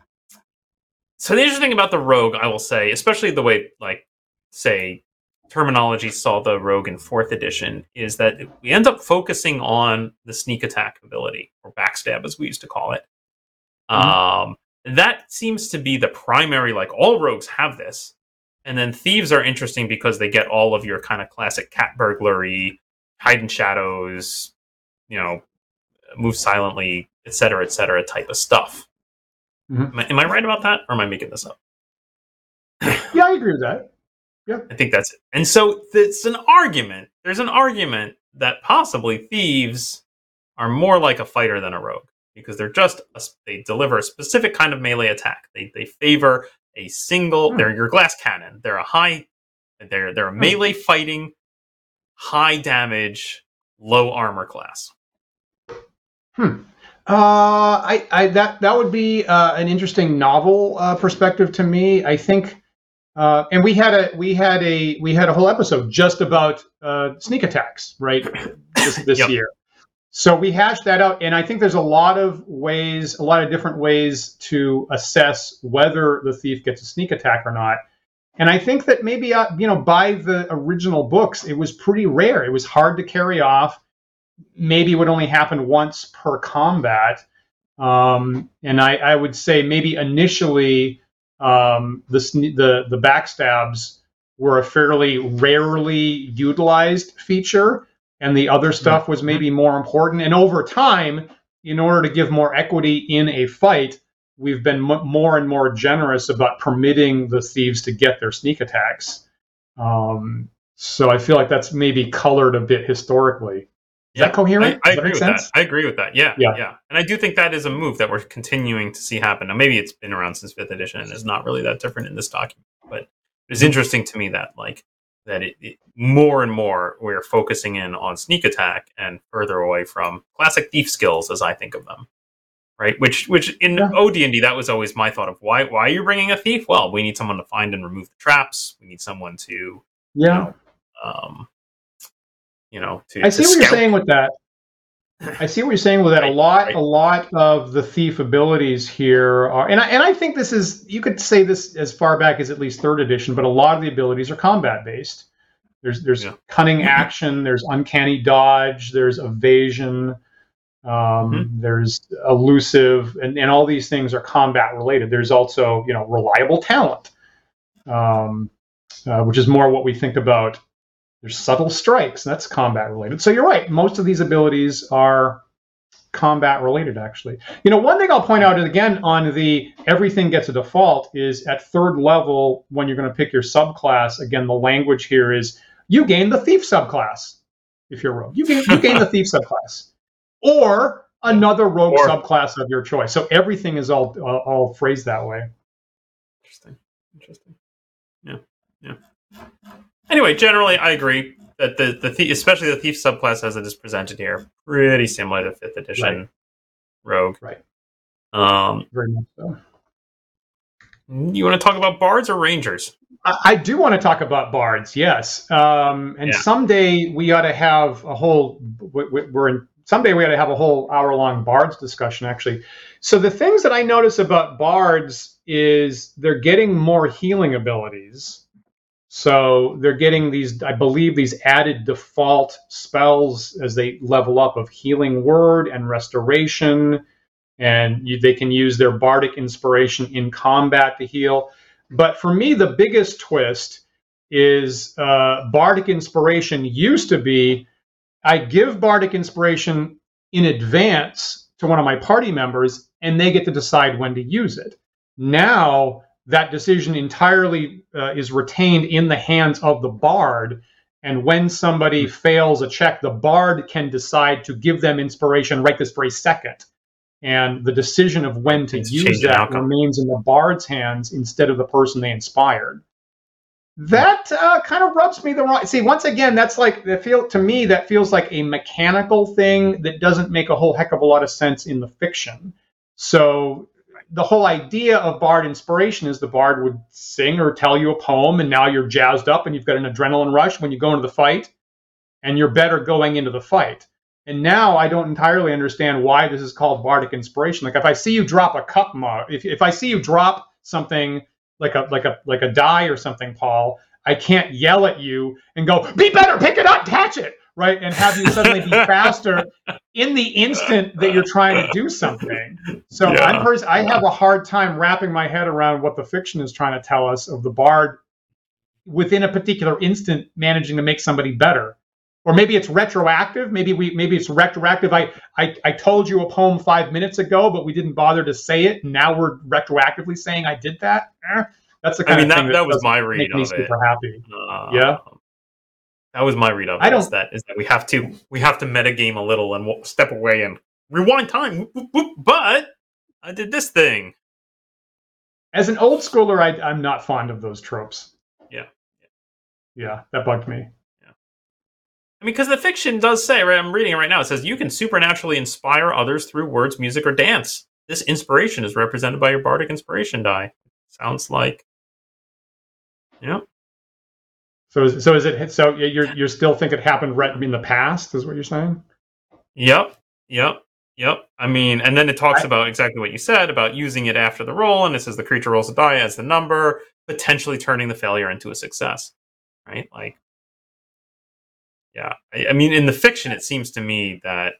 so the interesting thing about the rogue, I will say, especially the way like say terminology saw the rogue in fourth edition, is that we end up focusing on the sneak attack ability or backstab, as we used to call it. Um, that seems to be the primary. Like all rogues have this, and then thieves are interesting because they get all of your kind of classic cat burglary, hide in shadows, you know, move silently, et cetera, et cetera, type of stuff. Mhm. Am, I, am I right about that, or am I making this up? [COUGHS] Yeah, I agree with that. Yeah i think that's it. And so it's an argument. There's an argument that possibly thieves are more like a fighter than a rogue because they're just a, they deliver a specific kind of melee attack. They they favor a single. Hmm. They're your glass cannon. They're a high. They're they're a melee fighting, high damage, low armor class. Hmm. Uh, I, I that that would be uh, an interesting novel uh, perspective to me. I think, uh, and we had a we had a we had a whole episode just about uh, sneak attacks, right? This, this Yep. year. So we hashed that out, and I think there's a lot of ways, a lot of different ways to assess whether the thief gets a sneak attack or not. And I think that maybe, uh, you know, by the original books, it was pretty rare. It was hard to carry off. Maybe it would only happen once per combat. Um, and I, I would say maybe initially um, the, the the backstabs were a fairly rarely utilized feature, and the other stuff was maybe more important. And over time, in order to give more equity in a fight, we've been m- more and more generous about permitting the thieves to get their sneak attacks. Um, so I feel like that's maybe colored a bit historically. Is that coherent? I, I that agree with sense? that. I agree with that. Yeah, Yeah. yeah, And I do think that is a move that we're continuing to see happen. Now, maybe it's been around since fifth edition and is not really that different in this document, but it's interesting to me that like that it, it more and more we're focusing in on sneak attack and further away from classic thief skills as I think of them. Right, which which in Yeah. OD&D that was always my thought of why why are you bringing a thief? Well, we need someone to find and remove the traps. We need someone to you Yeah. know, um, you know, to I see what you're saying with that. I see what you're saying with that. A lot, a lot of the thief abilities here are, and I, and I think this is, you could say this as far back as at least third edition, but a lot of the abilities are combat based. There's there's Yeah. cunning action, there's uncanny dodge, there's evasion, um, Mm-hmm. there's elusive, and, and all these things are combat related. There's also you know reliable talent. Um, uh, which is more what we think about. There's subtle strikes, that's combat related. So you're right. Most of these abilities are combat related, actually. You know, one thing I'll point out again on the everything gets a default is at third level when you're going to pick your subclass. Again, the language here is you gain the thief subclass if you're rogue. You gain, you gain the [LAUGHS] thief subclass, or another rogue or, subclass of your choice. So everything is all all, all phrased that way. Interesting. Interesting. Yeah. Yeah. Anyway, generally, I agree that the the thief, especially the thief subclass as it is presented here, pretty similar to fifth edition right. rogue. Right. Um, Very much so. You want to talk about bards or rangers? I, I do want to talk about bards. Yes. Um, and yeah. someday we ought to have a whole. We're in. Someday we ought to have a whole hour long bards discussion. Actually, so the things that I notice about bards is they're getting more healing abilities so they're getting these, I believe, these added default spells as they level up of healing word and restoration. And you, they can use their bardic inspiration in combat to heal. But for me, the biggest twist is uh, bardic inspiration used to be I give bardic inspiration in advance to one of my party members, and they get to decide when to use it. Now, that decision entirely uh, is retained in the hands of the bard. And when somebody mm-hmm. fails a check, the bard can decide to give them inspiration right this very second. And the decision of when to it's use that remains in the bard's hands instead of the person they inspired. That uh, kind of rubs me the wrong. See, once again, that's like the feel to me that feels like a mechanical thing that doesn't make a whole heck of a lot of sense in the fiction. So the whole idea of bard inspiration is the bard would sing or tell you a poem and now you're jazzed up and you've got an adrenaline rush when you go into the fight and you're better going into the fight. And now i don't entirely understand why this is called bardic inspiration. Like if i see you drop a cup mug if, if i see you drop something like a like a like a die or something paul i can't yell at you and go be better pick it up catch it right? And have you suddenly be [LAUGHS] faster in the instant that you're trying to do something. So yeah. I'm pers- I have a hard time wrapping my head around what the fiction is trying to tell us of the bard within a particular instant managing to make somebody better. Or maybe it's retroactive. Maybe we maybe it's retroactive. I, I I told you a poem five minutes ago, but we didn't bother to say it. And now we're retroactively saying I did that. Eh, that's the kind I mean, of thing that, that, that was my read make of me it. super happy. Uh, yeah. That was my read of it. I don't, is that is that we have to we have to metagame a little and step away and rewind time. But I did this thing. As an old schooler, I, I'm not fond of those tropes. Yeah. Yeah, that bugged me. Yeah. I mean, because the fiction does say, right? I'm reading it right now. It says you can supernaturally inspire others through words, music, or dance. This inspiration is represented by your bardic inspiration die. Sounds like. Yeah. So is, so is it so you're you still think it happened right in the past? Is what you're saying? Yep, yep, yep. I mean, and then it talks I, about exactly what you said about using it after the roll, and it says the creature rolls a die as the number, potentially turning the failure into a success. Right? Like, yeah. I, I mean, in the fiction, it seems to me that,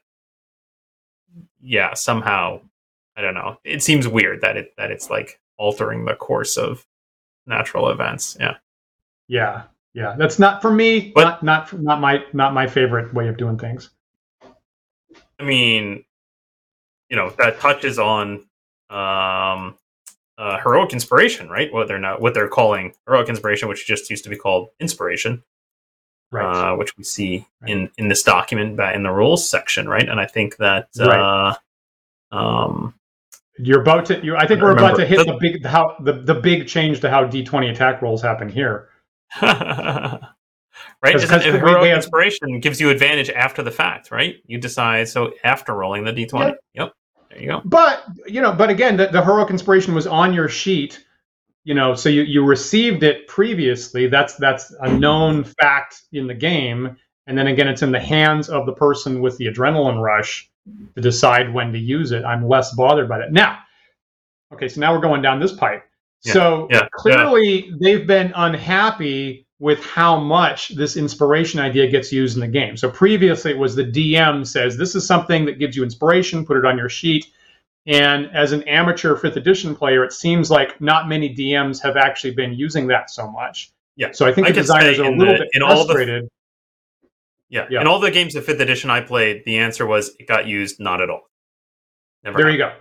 yeah, somehow, I don't know. It seems weird that it that it's like altering the course of natural events. Yeah. Yeah, yeah, that's not for me. But, not not not my not my favorite way of doing things. I mean, you know, that touches on um, uh, heroic inspiration, right? What they're not what they're calling heroic inspiration, which just used to be called inspiration, right? Uh, which we see right. in in this document in the rules section, right? And I think that right. uh, um, you're about to. You, I think I we're about to hit the, the big how the the big change to how D twenty attack rolls happen here. [LAUGHS] right? Isn't heroic inspiration gives you advantage after the fact, right? You decide so after rolling the d20. Yep. yep. There you go. But you know, but again, the, the heroic inspiration was on your sheet, you know, so you, you received it previously. That's that's a known fact in the game. And then again, it's in the hands of the person with the adrenaline rush to decide when to use it. I'm less bothered by that. Now, okay, so now we're going down this pipe. So yeah, clearly yeah. they've been unhappy with how much this inspiration idea gets used in the game. So previously it was the DM says this is something that gives you inspiration, put it on your sheet. And as an amateur fifth edition player, it seems like not many DMs have actually been using that so much. Yeah. So I think I the designers are a little the- bit in all the- frustrated. Yeah. Yeah. In all the games of fifth edition I played, the answer was it got used not at all. Never. There you go.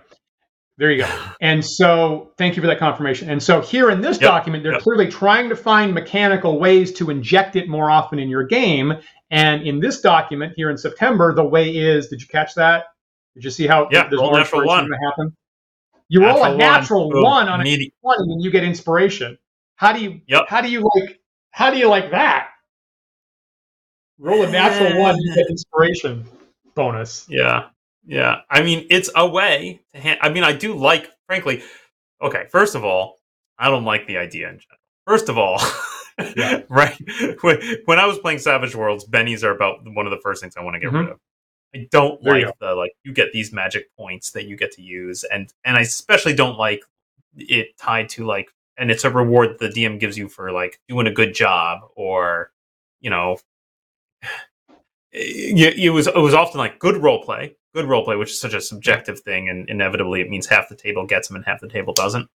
There you go. And so, thank you for that confirmation. And so, here in this Yep, document, they're yep. clearly trying to find mechanical ways to inject it more often in your game. And in this document here in September, the way is did you catch that? Did you see how Yeah, there's more natural inspiration one. going to happen? You roll a natural boom, one on a immediate- 20 and you get inspiration. How do you Yep. how do you like how do you like that? Roll a natural one, you get [SIGHS] inspiration bonus. Yeah. Yeah. I mean, it's a way to ha- I mean, I do like, frankly, okay, first of all, I don't like the idea in general. First of all, Yeah. [LAUGHS] right? When, when I was playing Savage Worlds, bennies are about one of the first things I want to get Mhm. rid of. I don't There like the like you get these magic points that you get to use, and and I especially don't like it tied to like and it's a reward the DM gives you for like doing a good job or you know [SIGHS] it, it was it was often like good role play, good role play, which is such a subjective thing, and inevitably it means half the table gets them and half the table doesn't.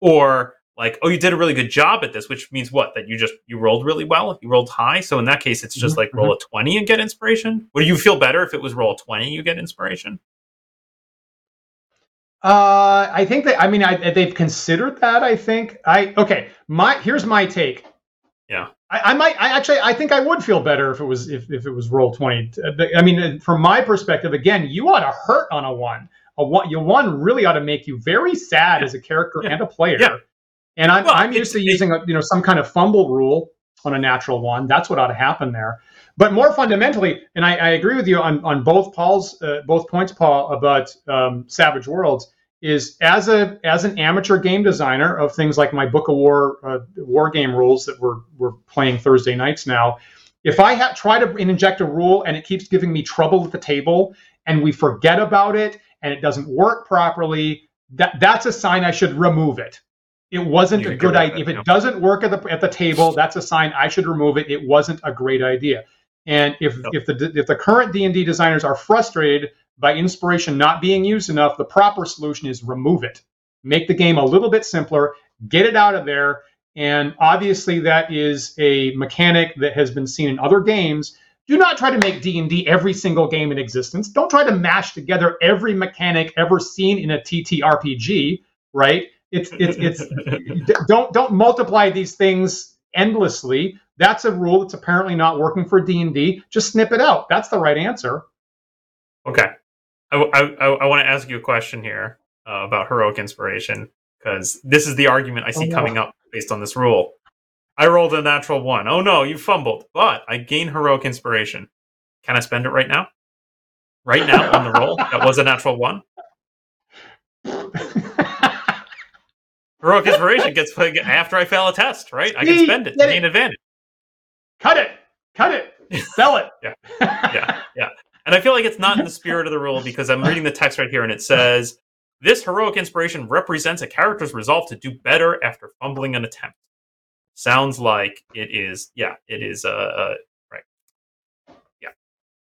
Or like, oh, you did a really good job at this, which means what? That you just you rolled really well, you rolled high. So in that case, it's just Mhm, like roll a twenty and get inspiration. Would you feel better if it was roll a twenty, you get inspiration? Uh, I think that I mean I, they've considered that. I think I okay. My here's my take. Yeah. I, I might. I actually I think I would feel better if it was if, if it was roll twenty. I mean, from my perspective, again, you ought to hurt on a one. A one, your one really ought to make you very sad Yeah. as a character Yeah. and a player. Yeah. And I'm Well, I'm used to using a, you know some kind of fumble rule on a natural one. That's what ought to happen there. But more fundamentally, and I, I agree with you on, on both Paul's uh, both points, Paul, about um, Savage Worlds. Is as a as an amateur game designer of things like my Book of War uh, war game rules that we're we're playing Thursday nights now. If I ha- try to inject a rule and it keeps giving me trouble at the table, and we forget about it and it doesn't work properly, that that's a sign I should remove it. It wasn't a good idea. If it, doesn't work at the at the table, that's a sign I should remove it. It wasn't a great idea. And if if the if the current D and D designers are frustrated by inspiration not being used enough, the proper solution is remove it. Make the game a little bit simpler. Get it out of there. And obviously, that is a mechanic that has been seen in other games. Do not try to make D and D every single game in existence. Don't try to mash together every mechanic ever seen in a TTRPG. Right? It's it's it's don't don't multiply these things endlessly. That's a rule that's apparently not working for D and D. Just snip it out. That's the right answer. Okay. I, I, I want to ask you a question here uh, about heroic inspiration because this is the argument I see Oh, no. coming up based on this rule. I rolled a natural one. Oh no, you fumbled, but I gain heroic inspiration. Can I spend it right now? Right now on the roll that was a natural one. [LAUGHS] Heroic inspiration gets played after I fail a test, right? I can spend it to Get it. gain advantage. Cut it. Cut it. Sell it. [LAUGHS] Yeah. yeah, yeah. And I feel like it's not in the [LAUGHS] spirit of the rule because I'm reading the text right here and it says this heroic inspiration represents a character's resolve to do better after fumbling an attempt. Sounds like it is, yeah, it is, uh, uh right. Yeah.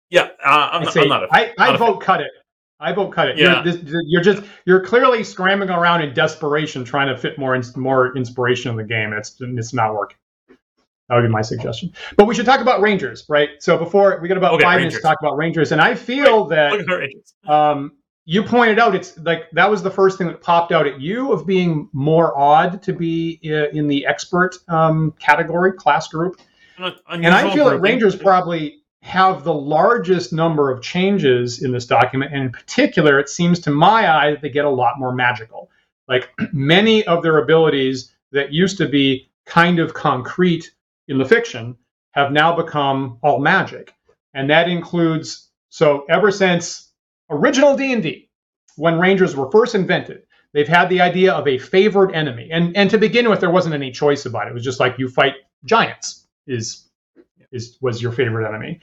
Yeah, uh, I'm, I, not, I'm not a I, I not a vote cut it. I vote cut it. Yeah. You're, this, you're just you're clearly scrambling around in desperation, trying to fit more more inspiration in the game. It's it's not working. That would be my suggestion. But we should talk about Rangers, right? So before we got about Okay, five minutes to talk about Rangers, and I feel that Look at her agents. um, you pointed out it's like that was the first thing that popped out at you of being more odd to be uh, in the expert um, category class group and I feel that. Rangers probably have the largest number of changes in this document. And in particular, it seems to my eye that they get a lot more magical. Like [CLEARS THROAT] many of their abilities that used to be kind of concrete in the fiction have now become all magic. And that includes so ever since original D&D, when Rangers were first invented, they've had the idea of a favored enemy. And and to begin with, there wasn't any choice about it. It was just like you fight giants is is was your favorite enemy.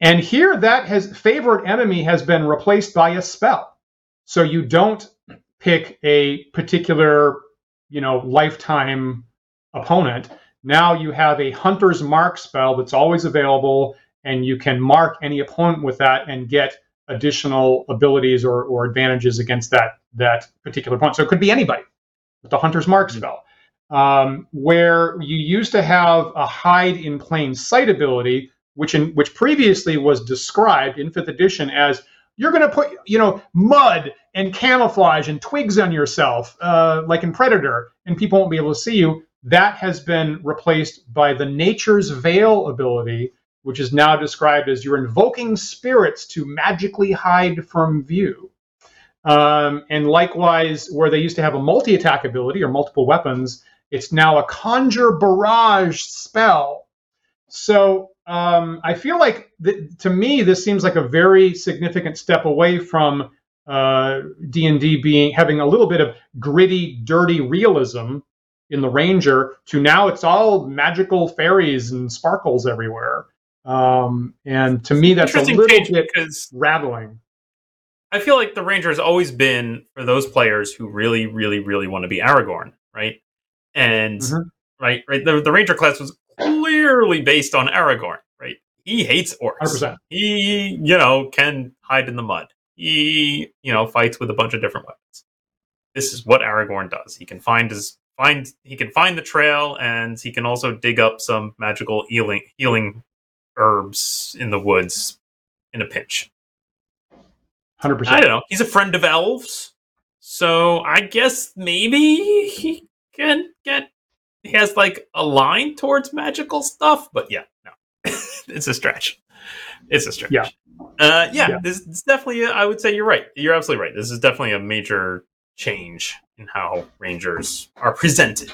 And here that has favorite enemy has been replaced by a spell. So you don't pick a particular, you know, lifetime opponent. Now you have a hunter's mark spell that's always available and you can mark any opponent with that and get additional abilities or, or advantages against that that particular opponent. So it could be anybody with the hunter's mark Mhm. spell. um, where you used to have a hide in plain sight ability, which in which previously was described in fifth edition as you're going to put you know mud and camouflage and twigs on yourself uh, like in predator and people won't be able to see you that has been replaced by the nature's veil ability which is now described as you're invoking spirits to magically hide from view. Um, and likewise where they used to have a multi-attack ability or multiple weapons it's now a conjure barrage spell. So um, I feel like th- to me this seems like a very significant step away from uh, D and D being having a little bit of gritty, dirty realism in the Ranger to now it's all magical fairies and sparkles everywhere. Um, and to me, that's a little bit because rattling. I feel like the Ranger has always been for those players who really, really, really want to be Aragorn, right? And Mhm. right, right. The, the Ranger class was clearly based on Aragorn, right? He hates orcs. 100%. He, you know, can hide in the mud. He, you know, fights with a bunch of different weapons. This is what Aragorn does. He can find his find he can find the trail and he can also dig up some magical healing healing herbs in the woods in a pinch. 100%. I don't know. He's a friend of elves, so I guess maybe he can get. He has like a line towards magical stuff, but yeah, no, [LAUGHS] it's a stretch. It's a stretch. Yeah. uh, yeah. Yeah. This is definitely. I would say you're right. You're absolutely right. This is definitely a major change in how rangers are presented.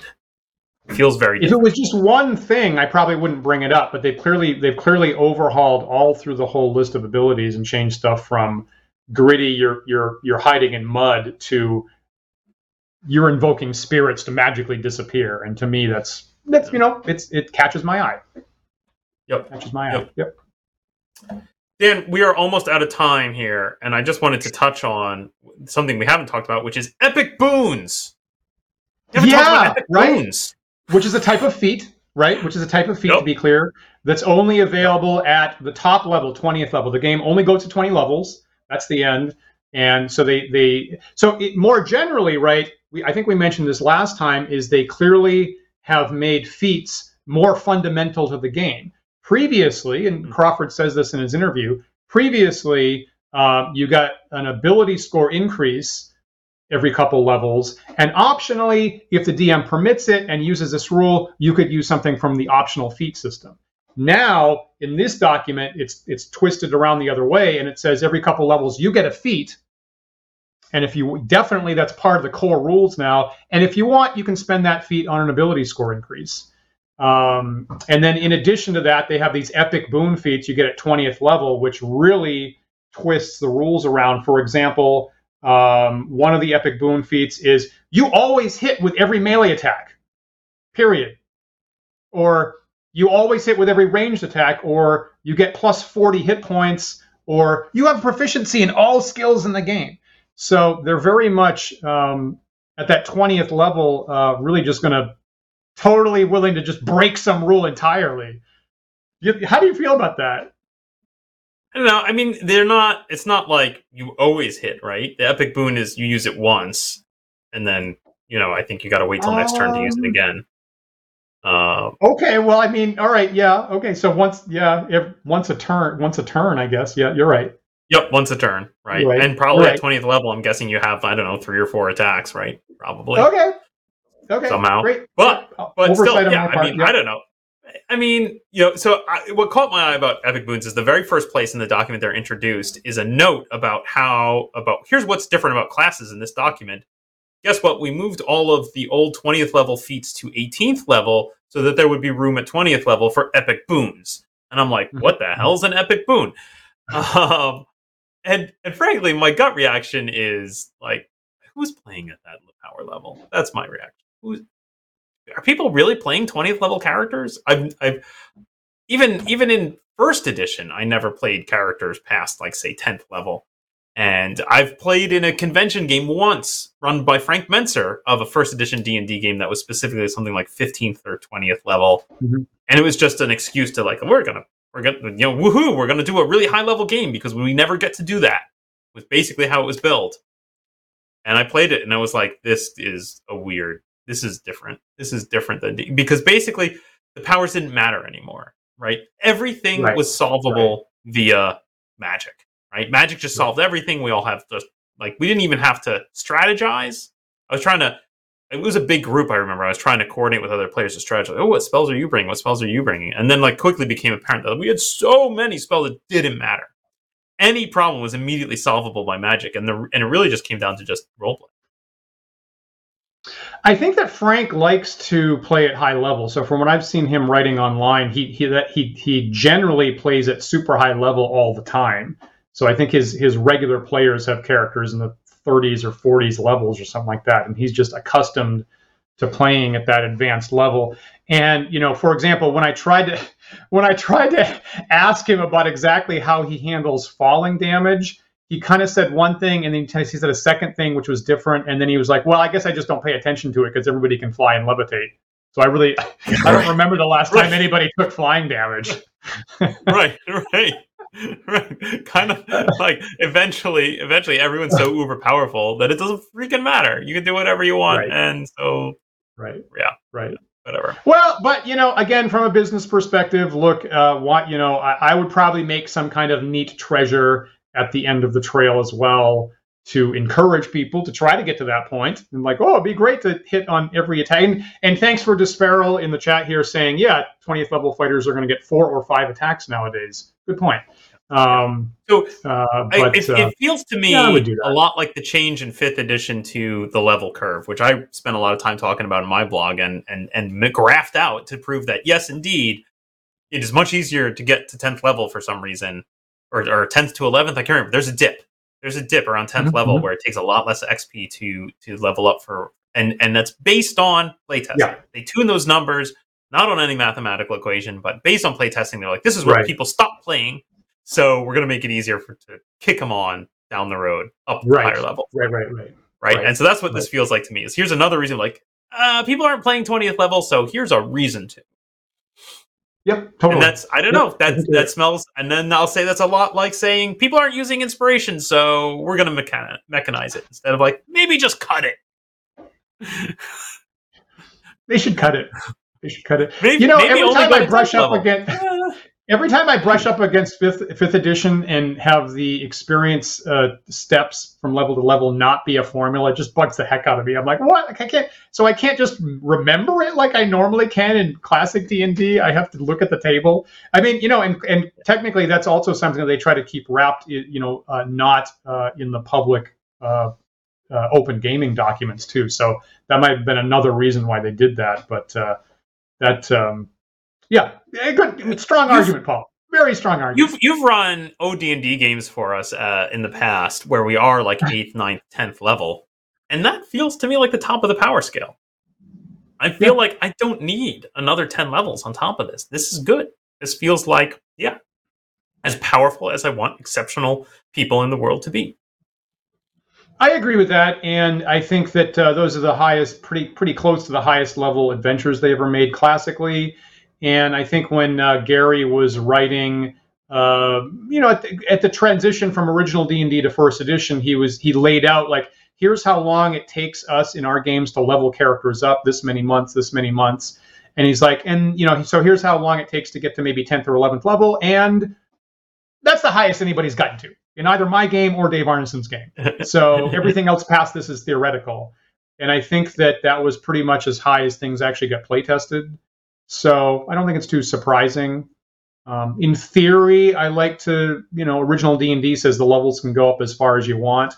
It feels very. If it was just one thing, I probably wouldn't bring it up. But they clearly they've clearly overhauled all through the whole list of abilities and changed stuff from gritty, you're you're you're hiding in mud to you're invoking spirits to magically disappear. And to me, that's that's you know it's it catches my eye. Yep. Catches my Yep. eye. Yep. Dan, we are almost out of time here, and I just wanted to touch on something we haven't talked about, which is epic boons. Yeah, right. boons. Which is a type of feat, right? Which is a type of feat to be clear. That's only available at the top level, twentieth level. The game only goes to twenty levels. That's the end. And so they they so it, more generally, right? We, I think we mentioned this last time. Is they clearly have made feats more fundamental to the game. Previously, and Mhm. Crawford says this in his interview. Previously, uh, you got an ability score increase every couple levels, and optionally, if the DM permits it and uses this rule, you could use something from the optional feat system. Now, in this document, it's it's twisted around the other way, and it says every couple levels you get a feat. And if you definitely that's part of the core rules now. And if you want, you can spend that feat on an ability score increase. Um, and then in addition to that, they have these epic boon feats you get at 20th level, which really twists the rules around. For example, um, one of the epic boon feats is you always hit with every melee attack, period. Or you always hit with every ranged attack, or you get plus 40 hit points, or you have proficiency in all skills in the game. So they're very much um, at that 20th level, uh, really just going to totally willing to just break some rule entirely. You, how do you feel about that? I don't know. I mean, they're not. It's not like you always hit right. The epic boon is you use it once, and then you know I think you got to wait till next turn to use it Um, again. Uh, Okay, well, I mean, all right, yeah, okay. So once, yeah, if once a turn, once a turn, I guess. Yeah, you're right. yep, once a turn, right? Right, And probably right. at twentieth level, I'm guessing you have I don't know three or four attacks, right? Probably. Okay, okay, Somehow. great. But but Oversight still, yeah. I part, mean, yeah. I don't know. I mean, you know, so I, what caught my eye about epic boons is the very first place in the document they're introduced is a note about how about here's what's different about classes in this document. Guess what? We moved all of the old 20th level feats to 18th level so that there would be room at 20th level for epic boons. And I'm like, what the hell's an epic boon? [LAUGHS] Um, and and frankly, my gut reaction is like, who's playing at that power level? That's my reaction. Who's are people really playing 20th level characters? I've I've even even in first edition, I never played characters past like say 10th level. And I've played in a convention game once run by Frank Mentzer of a first edition D&D game that was specifically something like 15th or 20th level. Mhm. And it was just an excuse to like we're going to we're to you know woohoo, we're going to do a really high level game because we never get to do that. Was basically how it was built. And I played it and I was like this is a weird this is different. This is different than D because basically the powers didn't matter anymore, right? Everything Right. was solvable via magic, right? Magic just Right. solved everything. We all have to like we didn't even have to strategize. I was trying to. It was a big group. I remember. I was trying to coordinate with other players to strategize. Oh, what spells are you bringing? What spells are you bringing? And then, like, quickly became apparent that we had so many spells that didn't matter. Any problem was immediately solvable by magic, and the and it really just came down to just roleplay. I think that Frank likes to play at high level. So from what I've seen him writing online, he he that he he generally plays at super high level all the time. So I think his his regular players have characters in the 30s or 40s levels or something like that, and he's just accustomed to playing at that advanced level. And you know, for example, when I tried to [LAUGHS] when I tried to ask him about exactly how he handles falling damage, he kind of said one thing and then he said a second thing which was different and then he was like well i guess i just don't pay attention to it because everybody can fly and levitate so i really [LAUGHS] i don't remember the last time anybody took flying damage [LAUGHS] right, right, right. Kind of like eventually, eventually, everyone's so [LAUGHS] uber powerful that it doesn't freaking matter. You can do whatever you want, Right. and so right Yeah. right whatever. well but you know again from a business perspective look uh what you know I, I would probably make some kind of neat treasure at the end of the trail as well to encourage people to try to get to that point and like oh it'd be great to hit on every attack. And, and thanks for Disparel in the chat here saying yeah 20th level fighters are going to get four or five attacks nowadays. Good point. Um So uh I, but it, uh, it feels to me yeah, I would do that. a lot like the change in fifth edition to the level curve, which I spent a lot of time talking about in my blog and and and graphed out to prove that yes, indeed, it is much easier to get to tenth level for some reason, or or tenth to eleventh. I can't remember. There's a dip. There's a dip around 10th Mhm, level mhm. where it takes a lot less XP to to level up for, and and that's based on playtesting. Yeah. They tune those numbers not on any mathematical equation, but based on playtesting. They're like, this is where Right. people stop playing so we're going to make it easier for to kick them on down the road up Right. higher level, right right right right? Right. And so that's what this feels like to me. Is here's another reason, like uh, people aren't playing twentieth level, so here's a reason to. Yep totally And that's I don't Yep, know that that smells. And then I'll say that's a lot like saying people aren't using inspiration, so we're going to mechan- mechanize it instead of like maybe just cut it. they should cut it they should cut it Maybe, you know every time i brush up level. against [LAUGHS] every time I brush up against fifth fifth edition and have the experience uh, steps from level to level not be a formula, it just bugs the heck out of me. I'm like, what? I can't. So I can't just remember it like I normally can in classic D and D. I have to look at the table. I mean, you know, and and technically that's also something that they try to keep wrapped, you know, uh, not uh, in the public. Uh, uh, open gaming documents too, so that might have been another reason why they did that. But uh, that, um, yeah, eh, good, strong You've- argument, Paul. Very strong argument. You've you've run OD and D games for us uh, in the past where we are like [LAUGHS] eighth, ninth, tenth level, and that feels to me like the top of the power scale. I feel Yeah. like I don't need another ten levels on top of this. This is good. This feels like yeah, as powerful as I want exceptional people in the world to be. I agree with that, and I think that uh, those are the highest, pretty pretty close to the highest level adventures they ever made classically. And I think when uh, Gary was writing, uh, you know, at the, at the transition from original D and D to first edition, he was he laid out like, here's how long it takes us in our games to level characters up, this many months, this many months, and he's like, and you know, so here's how long it takes to get to maybe tenth or eleventh level, and that's the highest anybody's gotten to in either my game or Dave Arneson's game. [LAUGHS] So everything else past this is theoretical. And I think that that was pretty much as high as things actually got play tested. So I don't think it's too surprising. Um, in theory, I like to, you know, original D and D says the levels can go up as far as you want,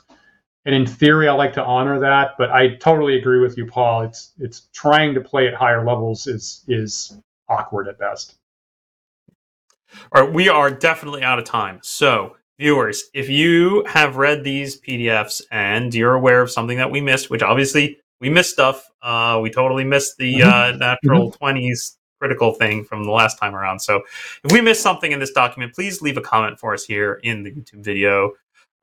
and in theory, I like to honor that. But I totally agree with you, Paul. It's it's trying to play at higher levels is is awkward at best. All right, we are definitely out of time. So, viewers, if you have read these PDFs and you're aware of something that we missed, which obviously we missed stuff, uh, we totally missed the uh, natural 20s critical thing from the last time around. So, if we missed something in this document, please leave a comment for us here in the YouTube video.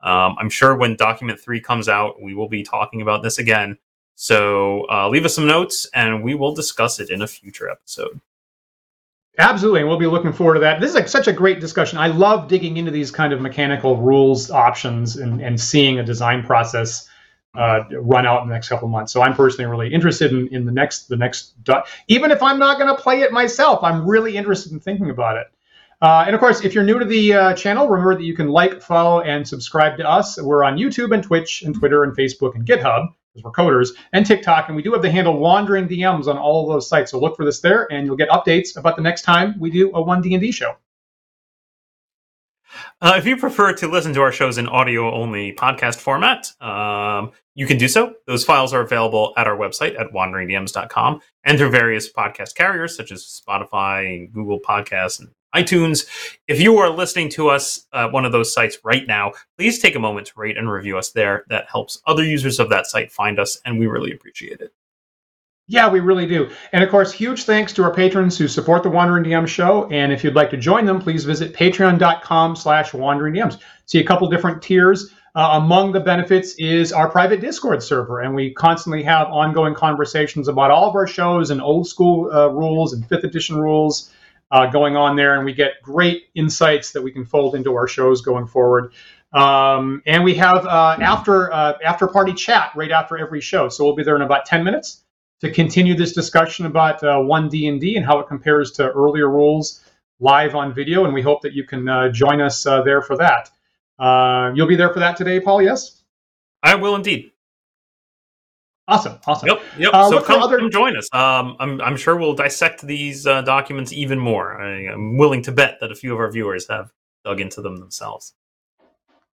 Um, I'm sure when document three comes out, we will be talking about this again. So, uh, leave us some notes and we will discuss it in a future episode. Absolutely, and we'll be looking forward to that. This is like such a great discussion. I love digging into these kind of mechanical rules options and, and seeing a design process uh, run out in the next couple months. So I'm personally really interested in, in the next the next even if I'm not going to play it myself, I'm really interested in thinking about it. Uh, and of course, if you're new to the uh, channel, remember that you can like, follow, and subscribe to us. We're on YouTube and Twitch and Twitter and Facebook and GitHub because we're coders and TikTok, and we do have the handle Wandering DMs on all of those sites. So look for this there, and you'll get updates about the next time we do a one D and D show. Uh, if you prefer to listen to our shows in audio only podcast format, um, you can do so. Those files are available at our website at wanderingdms.com and through various podcast carriers such as Spotify and Google Podcasts and iTunes. If you are listening to us at one of those sites right now, please take a moment to rate and review us there. That helps other users of that site find us, and we really appreciate it. Yeah, we really do. And of course, huge thanks to our patrons who support the Wandering DM show. And if you'd like to join them, please visit patreon.com slash wandering DMs. See a couple different tiers. Uh, among the benefits is our private Discord server, and we constantly have ongoing conversations about all of our shows and old school uh, rules and fifth edition rules uh, going on there, and we get great insights that we can fold into our shows going forward. Um, and we have uh, after uh, after party chat right after every show, so we'll be there in about ten minutes to continue this discussion about uh, one D and D and how it compares to earlier rules live on video. And we hope that you can uh, join us uh, there for that. you'll be there for that today, Paul. Yes, I will indeed. Awesome, awesome. Yep, yep. Uh, so come, other... come join us. Um, I'm, I'm sure we'll dissect these uh, documents even more. I, am willing to bet that a few of our viewers have dug into them themselves.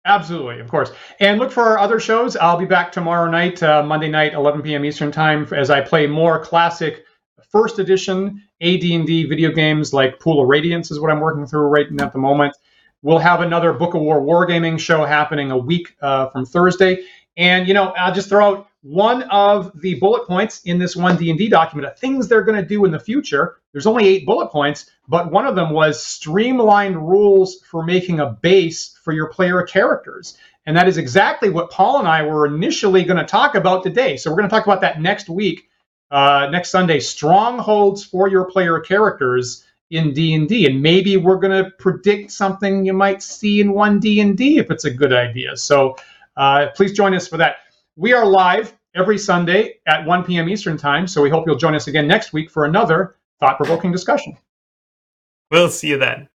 Absolutely, of course. And look for our other shows. I'll be back tomorrow night, uh, Monday night, 11 p.m. Eastern Time, as I play more classic first edition AD&D video games like Pool of Radiance is what I'm working through right at the moment. We'll have another Book of War wargaming show happening a week uh, from Thursday. And, you know, I'll just throw out one of the bullet points in this one D&D document of things they're going to do in the future. There's only eight bullet points, but one of them was streamlined rules for making a base for your player characters. And that is exactly what Paul and I were initially going to talk about today. So we're going to talk about that next week, uh, next Sunday, strongholds for your player characters in D&D. And maybe we're going to predict something you might see in one D&D if it's a good idea. So uh, please join us for that. We are live every Sunday at 1 p.m. Eastern Time, so we hope you'll join us again next week for another thought provoking discussion. We'll see you then.